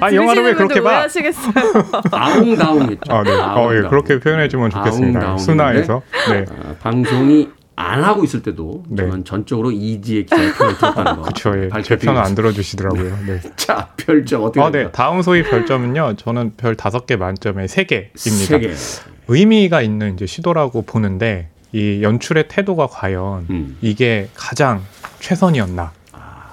아, 영화를 왜 그렇게 봐? 하시겠어요? 아웅다웅했죠. 아, 네. 어, 예, 그렇게 표현해주면 좋겠습니다. 아웅다웅인데? 순화해서. 네. 아, 방송이 안 하고 있을 때도 네. 저는 전적으로 이지의 기자의 편을 들었다는 거. 그쵸. 예. 제. 편은 안 들어주시더라고요. 네. 자, 별점 어떻게 아, 네. 다음 소위 별점은요. 저는 별 다섯 개 만점에 세 개입니다. 세 개. 의미가 있는 이제 시도라고 보는데 이 연출의 태도가 과연 음. 이게 가장 최선이었나?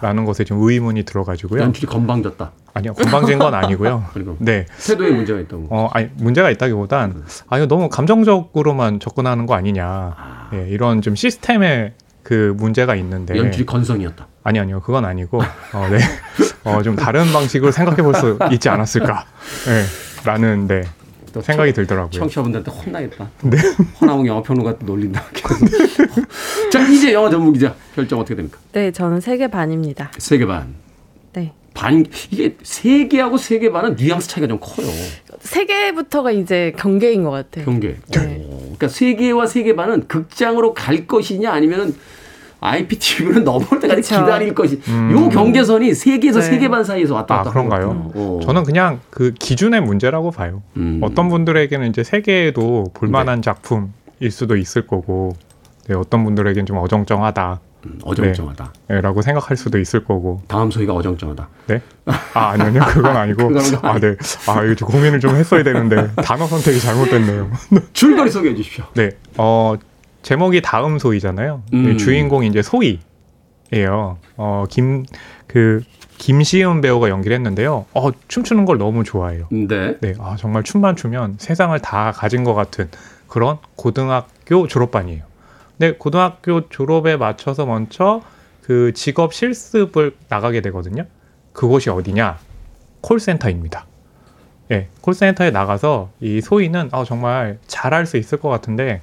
라는 것에 좀 의문이 들어가지고요. 연출이 건방졌다. 아니요, 건방진 건 아니고요. 그리고 네. 태도에 문제가 있다고. 어, 아니, 문제가 있다기보단, 아, 이거 너무 감정적으로만 접근하는 거 아니냐. 예, 이런 좀 시스템에 그 문제가 있는데. 연출이 건성이었다. 아니, 아니요. 그건 아니고, 어, 네. 어, 좀 다른 방식으로 생각해 볼 수 있지 않았을까. 예, 라는, 네. 또 생각이 들더라고요. 청취자분들한테 혼나겠다. 네. 허나웅 영화평론가 놀린다. 자, 이제 영화 전문 기자 별점 어떻게 됩니까? 네, 저는 세개 반입니다. 세개 반. 네. 반 이게 세 개하고 세 개 반은 뉘앙스 차이가 좀 커요. 세 개부터가 이제 경계인 것 같아요. 경계. 네. 어, 그러니까 세 개와 세 개 반은 극장으로 갈 것이냐 아니면은 IPTV를 넘어올 때까지 그쵸. 기다릴 것이. 음. 요 경계선이 세 개에서 네. 세개반 사이에서 왔다 아, 갔다. 그런가요? 것 같아요. 어. 저는 그냥 그 기준의 문제라고 봐요. 음. 어떤 분들에게는 이제 세계에도 볼만한 작품일 수도 있을 거고, 네, 어떤 분들에게는 좀 어정쩡하다. 음, 어정쩡하다. 예, 라고 생각할 수도 있을 거고. 다음 소희가 어정쩡하다. 네? 아, 아니요, 그건 아니고. 그건 아, 네. 아, 이거 좀 고민을 좀 했어야 되는데, 단어 선택이 잘못됐네요. 줄거리 소개해 주십시오. 네. 어, 제목이 다음 소이잖아요. 음. 네, 주인공이 이제 소이예요. 어, 김, 그, 김시은 배우가 연기를 했는데요. 어, 춤추는 걸 너무 좋아해요. 네. 네, 아, 정말 춤만 추면 세상을 다 가진 것 같은 그런 고등학교 졸업반이에요. 근데 고등학교 졸업에 맞춰서 먼저 그 직업 실습을 나가게 되거든요. 그곳이 어디냐? 콜센터입니다. 예, 콜센터에 나가서 이 소희는 아, 정말 잘할 수 있을 것 같은데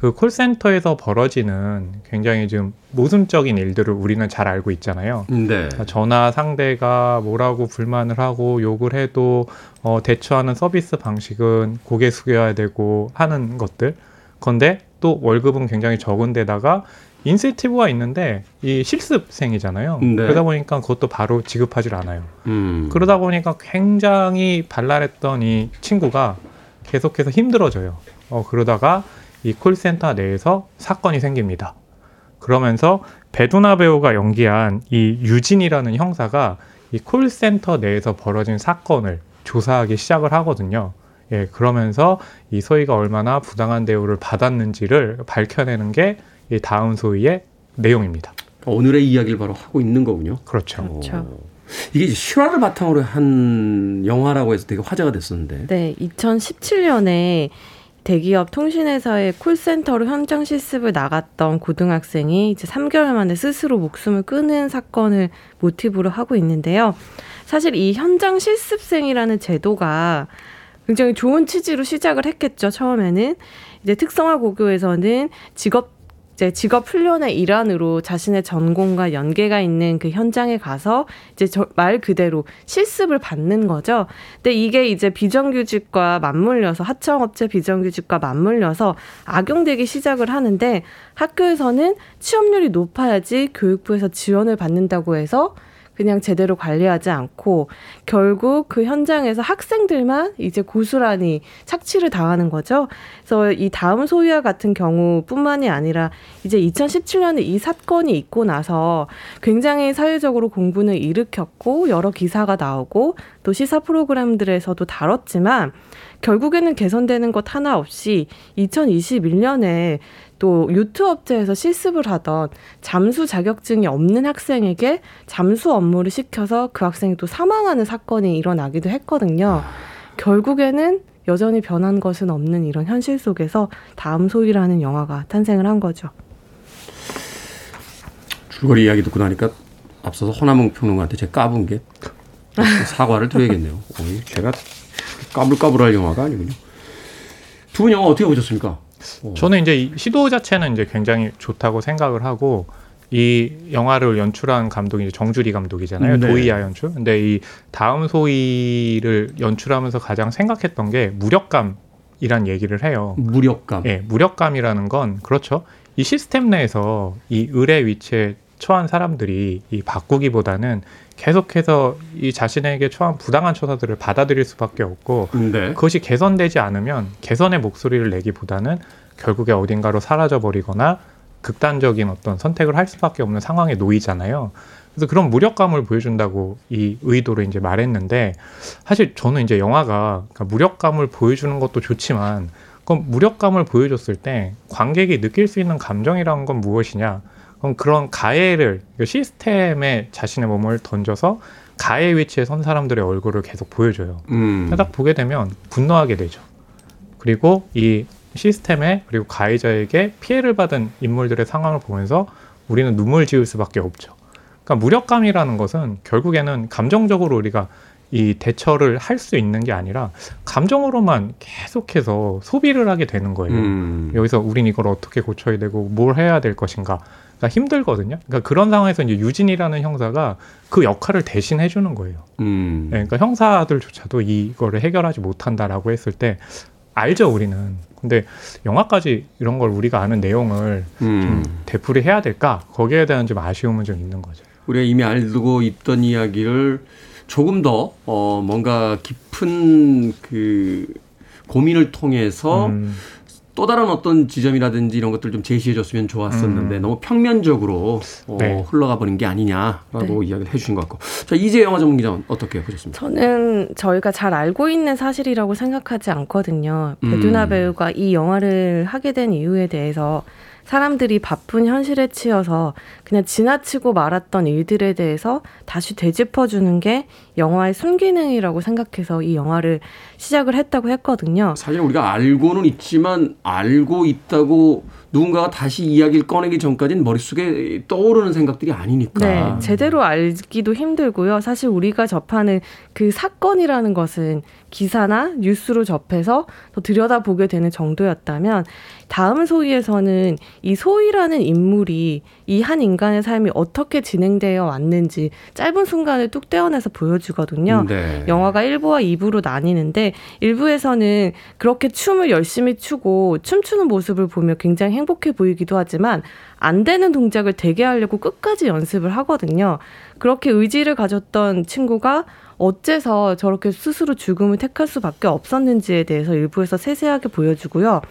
그 콜센터에서 벌어지는 굉장히 좀 모순적인 일들을 우리는 잘 알고 있잖아요. 네. 전화 상대가 뭐라고 불만을 하고 욕을 해도 어, 대처하는 서비스 방식은 고개 숙여야 되고 하는 것들. 건데 또 월급은 굉장히 적은데다가 인센티브가 있는데 이 실습생이잖아요. 네. 그러다 보니까 그것도 바로 지급하질 않아요. 음. 그러다 보니까 굉장히 발랄했던 이 친구가 계속해서 힘들어져요. 어, 그러다가 이 콜센터 내에서 사건이 생깁니다. 그러면서 배두나 배우가 연기한 이 유진이라는 형사가 이 콜센터 내에서 벌어진 사건을 조사하기 시작을 하거든요. 예, 그러면서 이 소희가 얼마나 부당한 대우를 받았는지를 밝혀내는 게이 다음 소희의 내용입니다. 오늘의 이야기를 바로 하고 있는 거군요. 그렇죠. 그렇죠. 어. 이게 이제 실화를 바탕으로 한 영화라고 해서 되게 화제가 됐었는데. 네, 2017년에 대기업 통신회사의 콜센터로 현장 실습을 나갔던 고등학생이 이제 3개월 만에 스스로 목숨을 끊은 사건을 모티브로 하고 있는데요. 사실 이 현장 실습생이라는 제도가 굉장히 좋은 취지로 시작을 했겠죠, 처음에는. 이제 특성화 고교에서는 직업 이제 직업 훈련의 일환으로 자신의 전공과 연계가 있는 그 현장에 가서 이제 저- 말 그대로 실습을 받는 거죠. 근데 이게 이제 비정규직과 맞물려서 하청업체 비정규직과 맞물려서 악용되기 시작을 하는데 학교에서는 취업률이 높아야지 교육부에서 지원을 받는다고 해서 그냥 제대로 관리하지 않고 결국 그 현장에서 학생들만 이제 고스란히 착취를 당하는 거죠. 그래서 이 다음 소유와 같은 경우뿐만이 아니라 이제 2017년에 이 사건이 있고 나서 굉장히 사회적으로 공분을 일으켰고 여러 기사가 나오고 또 시사 프로그램들에서도 다뤘지만 결국에는 개선되는 것 하나 없이 2021년에 또 유튜 업체에서 실습을 하던 잠수 자격증이 없는 학생에게 잠수 업무를 시켜서 그 학생이 또 사망하는 사건이 일어나기도 했거든요. 결국에는 여전히 변한 것은 없는 이런 현실 속에서 다음 소위라는 영화가 탄생을 한 거죠. 줄거리 이야기 듣고 나니까 앞서서 허남웅 평론가한테 제가 까본 게 사과를 드려야겠네요. 제가 까불까불할 영화가 아니군요. 두 분 영화 어떻게 보셨습니까? 어. 저는 이제 이 시도 자체는 이제 굉장히 좋다고 생각을 하고 이 영화를 연출한 감독이 이제 정주리 감독이잖아요. 네. 도이야 연출. 근데 이 다음 소위를 연출하면서 가장 생각했던 게 무력감이란 얘기를 해요. 무력감. 예, 무력감이라는 건 그렇죠. 이 시스템 내에서 이 을의 위치에 처한 사람들이 이 바꾸기보다는 계속해서 이 자신에게 처한 부당한 처사들을 받아들일 수밖에 없고 네. 그것이 개선되지 않으면 개선의 목소리를 내기보다는 결국에 어딘가로 사라져 버리거나 극단적인 어떤 선택을 할 수밖에 없는 상황에 놓이잖아요. 그래서 그런 무력감을 보여준다고 이 의도를 이제 말했는데 사실 저는 이제 영화가 그러니까 무력감을 보여주는 것도 좋지만 그럼 무력감을 보여줬을 때 관객이 느낄 수 있는 감정이라는 건 무엇이냐? 그럼 그런 가해를 그 시스템에 자신의 몸을 던져서 가해 위치에 선 사람들의 얼굴을 계속 보여줘요. 음. 딱 보게 되면 분노하게 되죠. 그리고 이 시스템에 그리고 가해자에게 피해를 받은 인물들의 상황을 보면서 우리는 눈물 지을 수밖에 없죠. 그러니까 무력감이라는 것은 결국에는 감정적으로 우리가 이 대처를 할 수 있는 게 아니라 감정으로만 계속해서 소비를 하게 되는 거예요. 음. 여기서 우린 이걸 어떻게 고쳐야 되고 뭘 해야 될 것인가. 그러니까 힘들거든요. 그러니까 그런 상황에서 이제 유진이라는 형사가 그 역할을 대신 해주는 거예요. 음. 네, 그러니까 형사들조차도 이거를 해결하지 못한다라고 했을 때 알죠 우리는. 근데 영화까지 이런 걸 우리가 아는 내용을 음. 좀 되풀이 해야 될까? 거기에 대한 좀 아쉬움은 좀 있는 거죠. 우리가 이미 알고 있던 이야기를 조금 더 어, 뭔가 깊은 그 고민을 통해서 음, 또 다른 어떤 지점이라든지 이런 것들 좀 제시해 줬으면 좋았었는데 음. 너무 평면적으로 어, 네. 흘러가 버린 게 아니냐라고 이야기를 해주신 것 같고 자 이제 영화 전문 기자는 어떻게 보셨습니까? 저는 저희가 잘 알고 있는 사실이라고 생각하지 않거든요. 음. 베두나 배우가 이 영화를 하게 된 이유에 대해서 사람들이 바쁜 현실에 치여서 그냥 지나치고 말았던 일들에 대해서 다시 되짚어주는 게 영화의 순기능이라고 생각해서 이 영화를 시작을 했다고 했거든요. 사실 우리가 알고는 있지만 알고 있다고 누군가가 다시 이야기를 꺼내기 전까지는 머릿속에 떠오르는 생각들이 아니니까. 네, 제대로 알기도 힘들고요. 사실 우리가 접하는 그 사건이라는 것은 기사나 뉴스로 접해서 더 들여다보게 되는 정도였다면 다음 소위에서는 이 소위라는 인물이 이 한 인간의 삶이 어떻게 진행되어 왔는지 짧은 순간을 뚝 떼어내서 보여주거든요. 네. 영화가 1부와 2부로 나뉘는데 1부에서는 그렇게 춤을 열심히 추고 춤추는 모습을 보며 굉장히 행복해 보이기도 하지만 안 되는 동작을 되게 하려고 끝까지 연습을 하거든요. 그렇게 의지를 가졌던 친구가 어째서 저렇게 스스로 죽음을 택할 수밖에 없었는지에 대해서 일부에서 세세하게 보여주고요.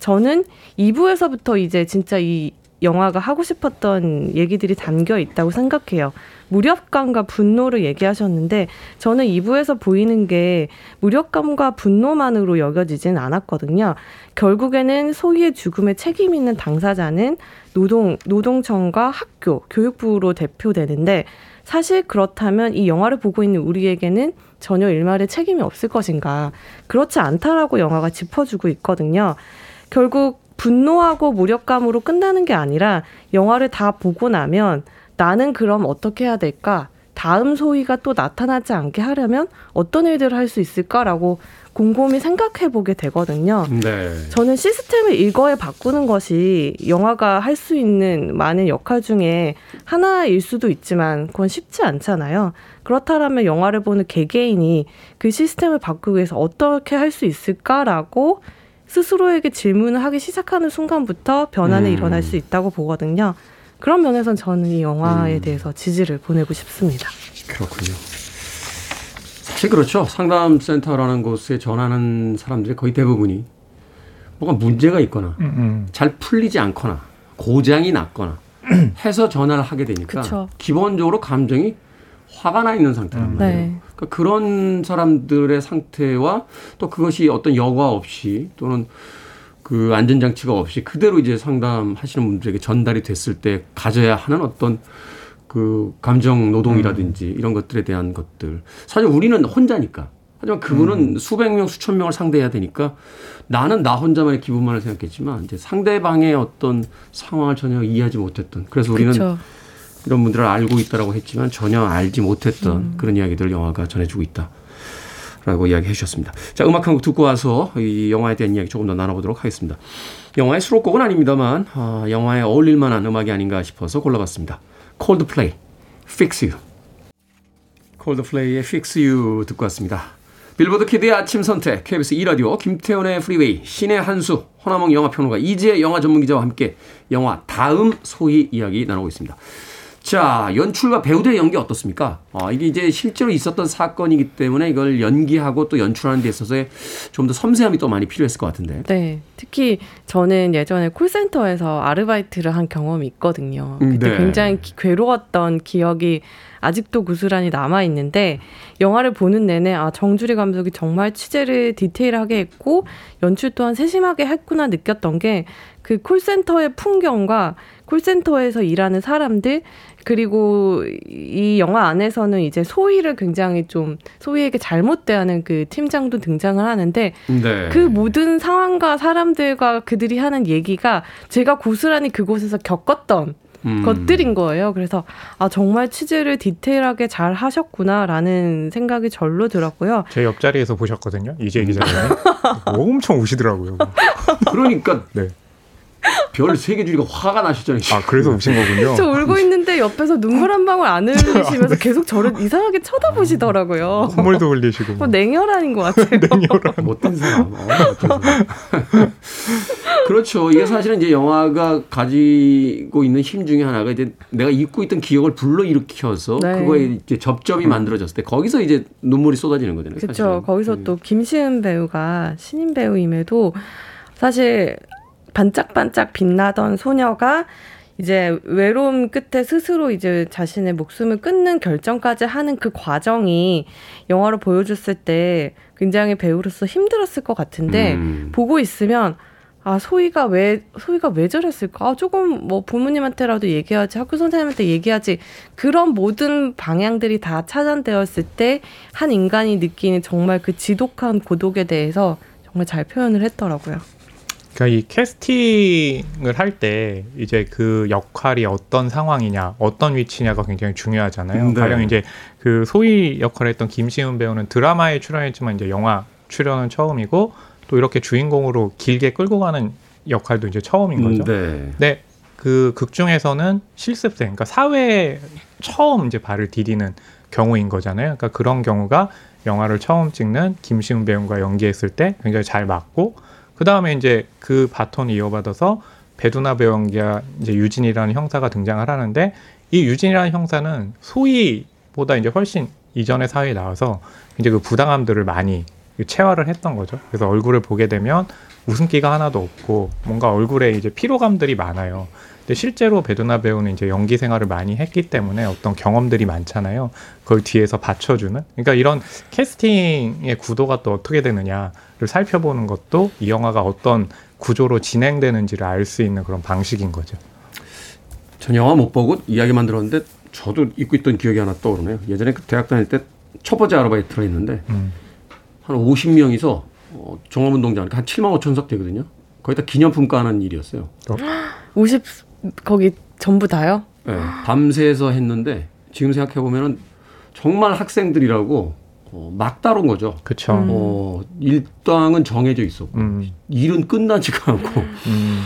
저는 2부에서부터 이제 진짜 이 영화가 하고 싶었던 얘기들이 담겨 있다고 생각해요. 무력감과 분노를 얘기하셨는데 저는 2부에서 보이는 게 무력감과 분노만으로 여겨지진 않았거든요. 결국에는 소희의 죽음에 책임 있는 당사자는 노동 노동청과 학교, 교육부로 대표되는데 사실 그렇다면 이 영화를 보고 있는 우리에게는 전혀 일말의 책임이 없을 것인가? 그렇지 않다라고 영화가 짚어주고 있거든요. 결국 분노하고 무력감으로 끝나는 게 아니라 영화를 다 보고 나면 나는 그럼 어떻게 해야 될까? 다음 소위가 또 나타나지 않게 하려면 어떤 일들을 할 수 있을까라고 곰곰이 생각해 보게 되거든요. 네. 저는 시스템을 일거에 바꾸는 것이 영화가 할 수 있는 많은 역할 중에 하나일 수도 있지만 그건 쉽지 않잖아요. 그렇다면 영화를 보는 개개인이 그 시스템을 바꾸기 위해서 어떻게 할 수 있을까라고 스스로에게 질문을 하기 시작하는 순간부터 변화는 음. 일어날 수 있다고 보거든요. 그런 면에선 저는 이 영화에 음. 대해서 지지를 보내고 싶습니다. 그렇군요. 사실 그렇죠. 상담센터라는 곳에 전하는 사람들이 거의 대부분이 뭔가 문제가 있거나 음, 음. 잘 풀리지 않거나 고장이 났거나 해서 전화를 하게 되니까 그쵸. 기본적으로 감정이 화가 나 있는 상태란 말이에요. 네. 그러니까 그런 사람들의 상태와 또 그것이 어떤 여과 없이 또는 그 안전장치가 없이 그대로 이제 상담하시는 분들에게 전달이 됐을 때 가져야 하는 어떤 그 감정 노동이라든지 이런 것들에 대한 것들. 사실 우리는 혼자니까. 하지만 그분은 수백 명, 수천 명을 상대해야 되니까 나는 나 혼자만의 기분만을 생각했지만 이제 상대방의 어떤 상황을 전혀 이해하지 못했던. 그래서 우리는 그렇죠. 이런 분들을 알고 있다라고 했지만 전혀 알지 못했던 그런 이야기들을 영화가 전해주고 있다. 라고 이야기해 주셨습니다. 자, 음악 한 곡 듣고 와서 이 영화에 대한 이야기 조금 더 나눠보도록 하겠습니다. 영화의 수록곡은 아닙니다만, 아, 영화에 어울릴 만한 음악이 아닌가 싶어서 골라봤습니다. 콜드플레이, Fix You. 콜드플레이의 Fix You 듣고 왔습니다. 빌보드 키드의 아침 선택, KBS 2라디오, 김태훈의 프리웨이, 신의 한수, 허남웅 영화평론가, 이지혜 영화 전문기자와 함께 영화 다음 소희 이야기 나누고 있습니다. 자, 연출과 배우들의 연기 어떻습니까? 아, 이게 이제 실제로 있었던 사건이기 때문에 이걸 연기하고 또 연출하는 데 있어서의 좀 더 섬세함이 또 많이 필요했을 것 같은데. 네. 특히 저는 예전에 콜센터에서 아르바이트를 한 경험이 있거든요. 음, 그때 네. 굉장히 기- 괴로웠던 기억이 아직도 고스란히 남아 있는데 영화를 보는 내내 아 정주리 감독이 정말 취재를 디테일하게 했고 연출 또한 세심하게 했구나 느꼈던 게 그 콜센터의 풍경과 콜센터에서 일하는 사람들 그리고 이 영화 안에서는 이제 소희를 굉장히 좀 소희에게 잘못 대하는 그 팀장도 등장을 하는데 네. 그 모든 상황과 사람들과 그들이 하는 얘기가 제가 고스란히 그곳에서 겪었던 음. 것들인 거예요. 그래서 아 정말 취재를 디테일하게 잘 하셨구나라는 생각이 절로 들었고요. 제 옆자리에서 보셨거든요. 이재 기자님이 엄청 우시더라고요. 그러니까 네. 별 세 개 줄이가 화가 나셨잖아요. 아 그래서 우신 거군요. 저 울고 있는데 옆에서 눈물 한 방울 안 흘리시면서 계속 저를 이상하게 쳐다보시더라고요. 콧물도 흘리시고. 뭐 냉혈한인 것 같아요. 못된 사람. 어, 못된 사람. 그렇죠. 이게 사실은 이제 영화가 가지고 있는 힘 중에 하나가 이제 내가 잊고 있던 기억을 불러일으켜서 네. 그거에 이제 접점이 만들어졌을 때 거기서 이제 눈물이 쏟아지는 거잖아요. 그렇죠. 거기서 또 김시은 배우가 신인 배우임에도 사실 반짝반짝 빛나던 소녀가 이제 외로움 끝에 스스로 이제 자신의 목숨을 끊는 결정까지 하는 그 과정이 영화로 보여줬을 때 굉장히 배우로서 힘들었을 것 같은데 음. 보고 있으면 아 소희가 왜 소희가 왜 저랬을까? 아, 조금 뭐 부모님한테라도 얘기하지 학교 선생님한테 얘기하지 그런 모든 방향들이 다 차단되었을 때 한 인간이 느끼는 정말 그 지독한 고독에 대해서 정말 잘 표현을 했더라고요. 그러니까 이 캐스팅을 할 때 이제 그 역할이 어떤 상황이냐, 어떤 위치냐가 굉장히 중요하잖아요. 네. 가령 이제 그 소희 역할을 했던 김시은 배우는 드라마에 출연했지만 이제 영화 출연은 처음이고 또 이렇게 주인공으로 길게 끌고 가는 역할도 이제 처음인 거죠. 네. 근데 그 극 중에서는 실습생, 그러니까 사회에 처음 이제 발을 디디는 경우인 거잖아요. 그러니까 그런 경우가 영화를 처음 찍는 김시훈 배우가 연기했을 때 굉장히 잘 맞고 그 다음에 이제 그 바톤을 이어받아서 배두나 연기가 이제 유진이라는 형사가 등장을 하는데 이 유진이라는 형사는 소희보다 이제 훨씬 이전의 사회에 나와서 이제 그 부당함들을 많이 체화를 했던 거죠. 그래서 얼굴을 보게 되면 웃음기가 하나도 없고 뭔가 얼굴에 이제 피로감들이 많아요. 근데 실제로 배두나 배우는 이제 연기 생활을 많이 했기 때문에 어떤 경험들이 많잖아요. 그걸 뒤에서 받쳐주는. 그러니까 이런 캐스팅의 구도가 또 어떻게 되느냐를 살펴보는 것도 이 영화가 어떤 구조로 진행되는지를 알 수 있는 그런 방식인 거죠. 전 영화 못 보고 이야기만 들었는데 저도 잊고 있던 기억이 하나 떠오르네요. 예전에 그 대학 다닐 때 첫 번째 아르바이트를 했는데 음. 한 50명이서 어, 종합운동장 한 7만 5천 석 되거든요. 거기다 기념품 까는 일이었어요. 50 거기 전부 다요? 네, 밤새서 했는데 지금 생각해 보면은 정말 학생들이라고 어, 막 다룬 거죠. 그쵸. 음. 어, 일당은 정해져 있었고 음. 일은 끝나지가 않고 음.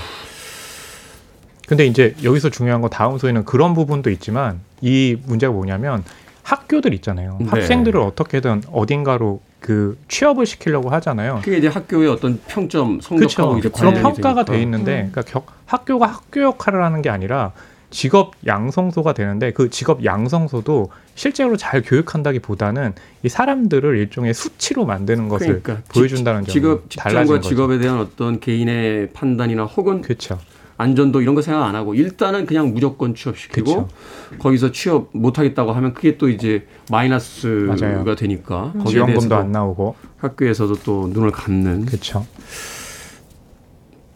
근데 이제 여기서 중요한 건 다음 소위는 그런 부분도 있지만 이 문제가 뭐냐면 학교들 있잖아요. 네. 학생들을 어떻게든 어딘가로 그 취업을 시키려고 하잖아요. 그게 이제 학교의 어떤 평점 성적하고. 이제 그런 평가가 되니까. 돼 있는데, 그러니까 겨- 학교가 학교 역할을 하는 게 아니라 직업 양성소가 되는데 그 직업 양성소도 실제로 잘 교육한다기보다는 이 사람들을 일종의 수치로 만드는 것을 그러니까 보여준다는 점이 직업 직장과 거죠. 직업에 대한 어떤 개인의 판단이나 혹은 그렇죠. 안전도 이런 거 생각 안 하고 일단은 그냥 무조건 취업시키고 그쵸. 거기서 취업 못 하겠다고 하면 그게 또 이제 마이너스가 맞아요. 되니까 거기에 지원금도 대해서도 안 나오고 학교에서도 또 눈을 감는 그렇죠.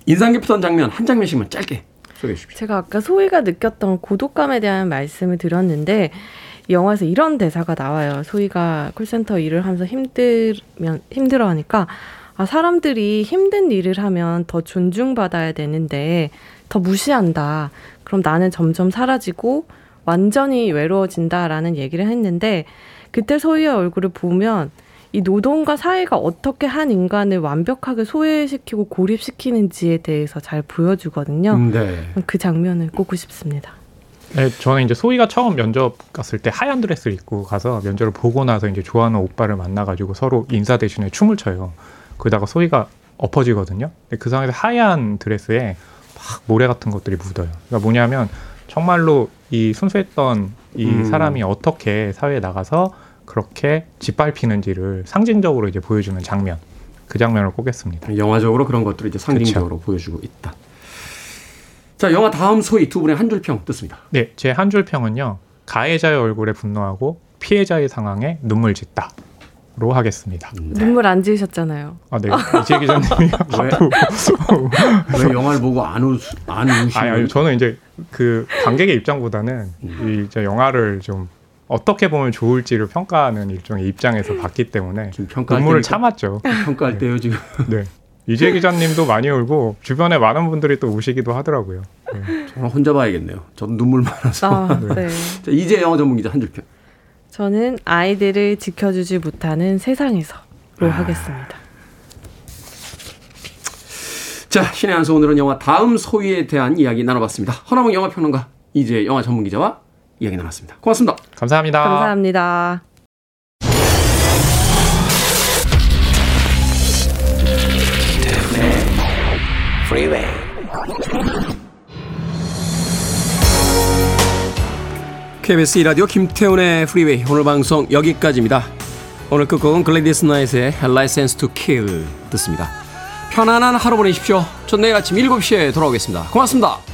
인상 깊었던 장면 한 장면씩만 짧게 소개해 주십시오. 제가 아까 소희가 느꼈던 고독감에 대한 말씀을 드렸는데 이 영화에서 이런 대사가 나와요. 소희가 콜센터 일을 하면서 힘들면 힘들어하니까 아 사람들이 힘든 일을 하면 더 존중받아야 되는데 더 무시한다. 그럼 나는 점점 사라지고 완전히 외로워진다라는 얘기를 했는데 그때 소희의 얼굴을 보면 이 노동과 사회가 어떻게 한 인간을 완벽하게 소외시키고 고립시키는지에 대해서 잘 보여주거든요. 네. 그 장면을 꼽고 싶습니다. 네, 저는 이제 소희가 처음 면접 갔을 때 하얀 드레스를 입고 가서 면접을 보고 나서 이제 좋아하는 오빠를 만나가지고 서로 인사 대신에 춤을 춰요. 그러다가 소희가 엎어지거든요. 근데 그 상황에서 하얀 드레스에 막 모래 같은 것들이 묻어요. 그러니까 뭐냐면 정말로 이 순수했던 이 음. 사람이 어떻게 사회에 나가서 그렇게 짓밟히는지를 상징적으로 이제 보여주는 장면. 그 장면을 꼽겠습니다. 영화적으로 그런 것들을 이제 상징적으로 보여주고 있다. 자, 영화 다음 소위 두 분의 한 줄 평 듣습니다. 네, 제 한 줄 평은요. 가해자의 얼굴에 분노하고 피해자의 상황에 눈물 짓다. 로 하겠습니다. 눈물 안 지으셨잖아요. 아, 네. 이재 기자님이 하도 왜 영화를 보고 안, 웃, 안 우시는 아니, 아니, 저는 이제 그 관객의 입장보다는 이 이제 영화를 좀 어떻게 보면 좋을지를 평가하는 일종의 입장에서 봤기 때문에 눈물을 참았죠. 평가할 때요 지금. 네. 이재 기자님도 많이 울고 주변에 많은 분들이 또 우시기도 하더라고요. 네. 저는 혼자 봐야겠네요. 저도 눈물 많아서. 아, 네. 자, 이제 영화 전문 기자 한줄 평. 저는 아이들을 지켜주지 못하는 세상에서로 하겠습니다. 자, 신의 한수 오늘은 영화 다음 소위에 대한 이야기 나눠봤습니다. 허나몽 영화평론가 이제 영화 전문 기자와 이야기 나눴습니다. 고맙습니다. 감사합니다. 감사합니다. Freeway. KBS 이라디오 김태훈의 프리웨이 오늘 방송 여기까지입니다. 오늘 끝곡은 글래디스 나이트의 License to Kill 듣습니다. 편안한 하루 보내십시오. 전 내일 아침 7시에 돌아오겠습니다. 고맙습니다.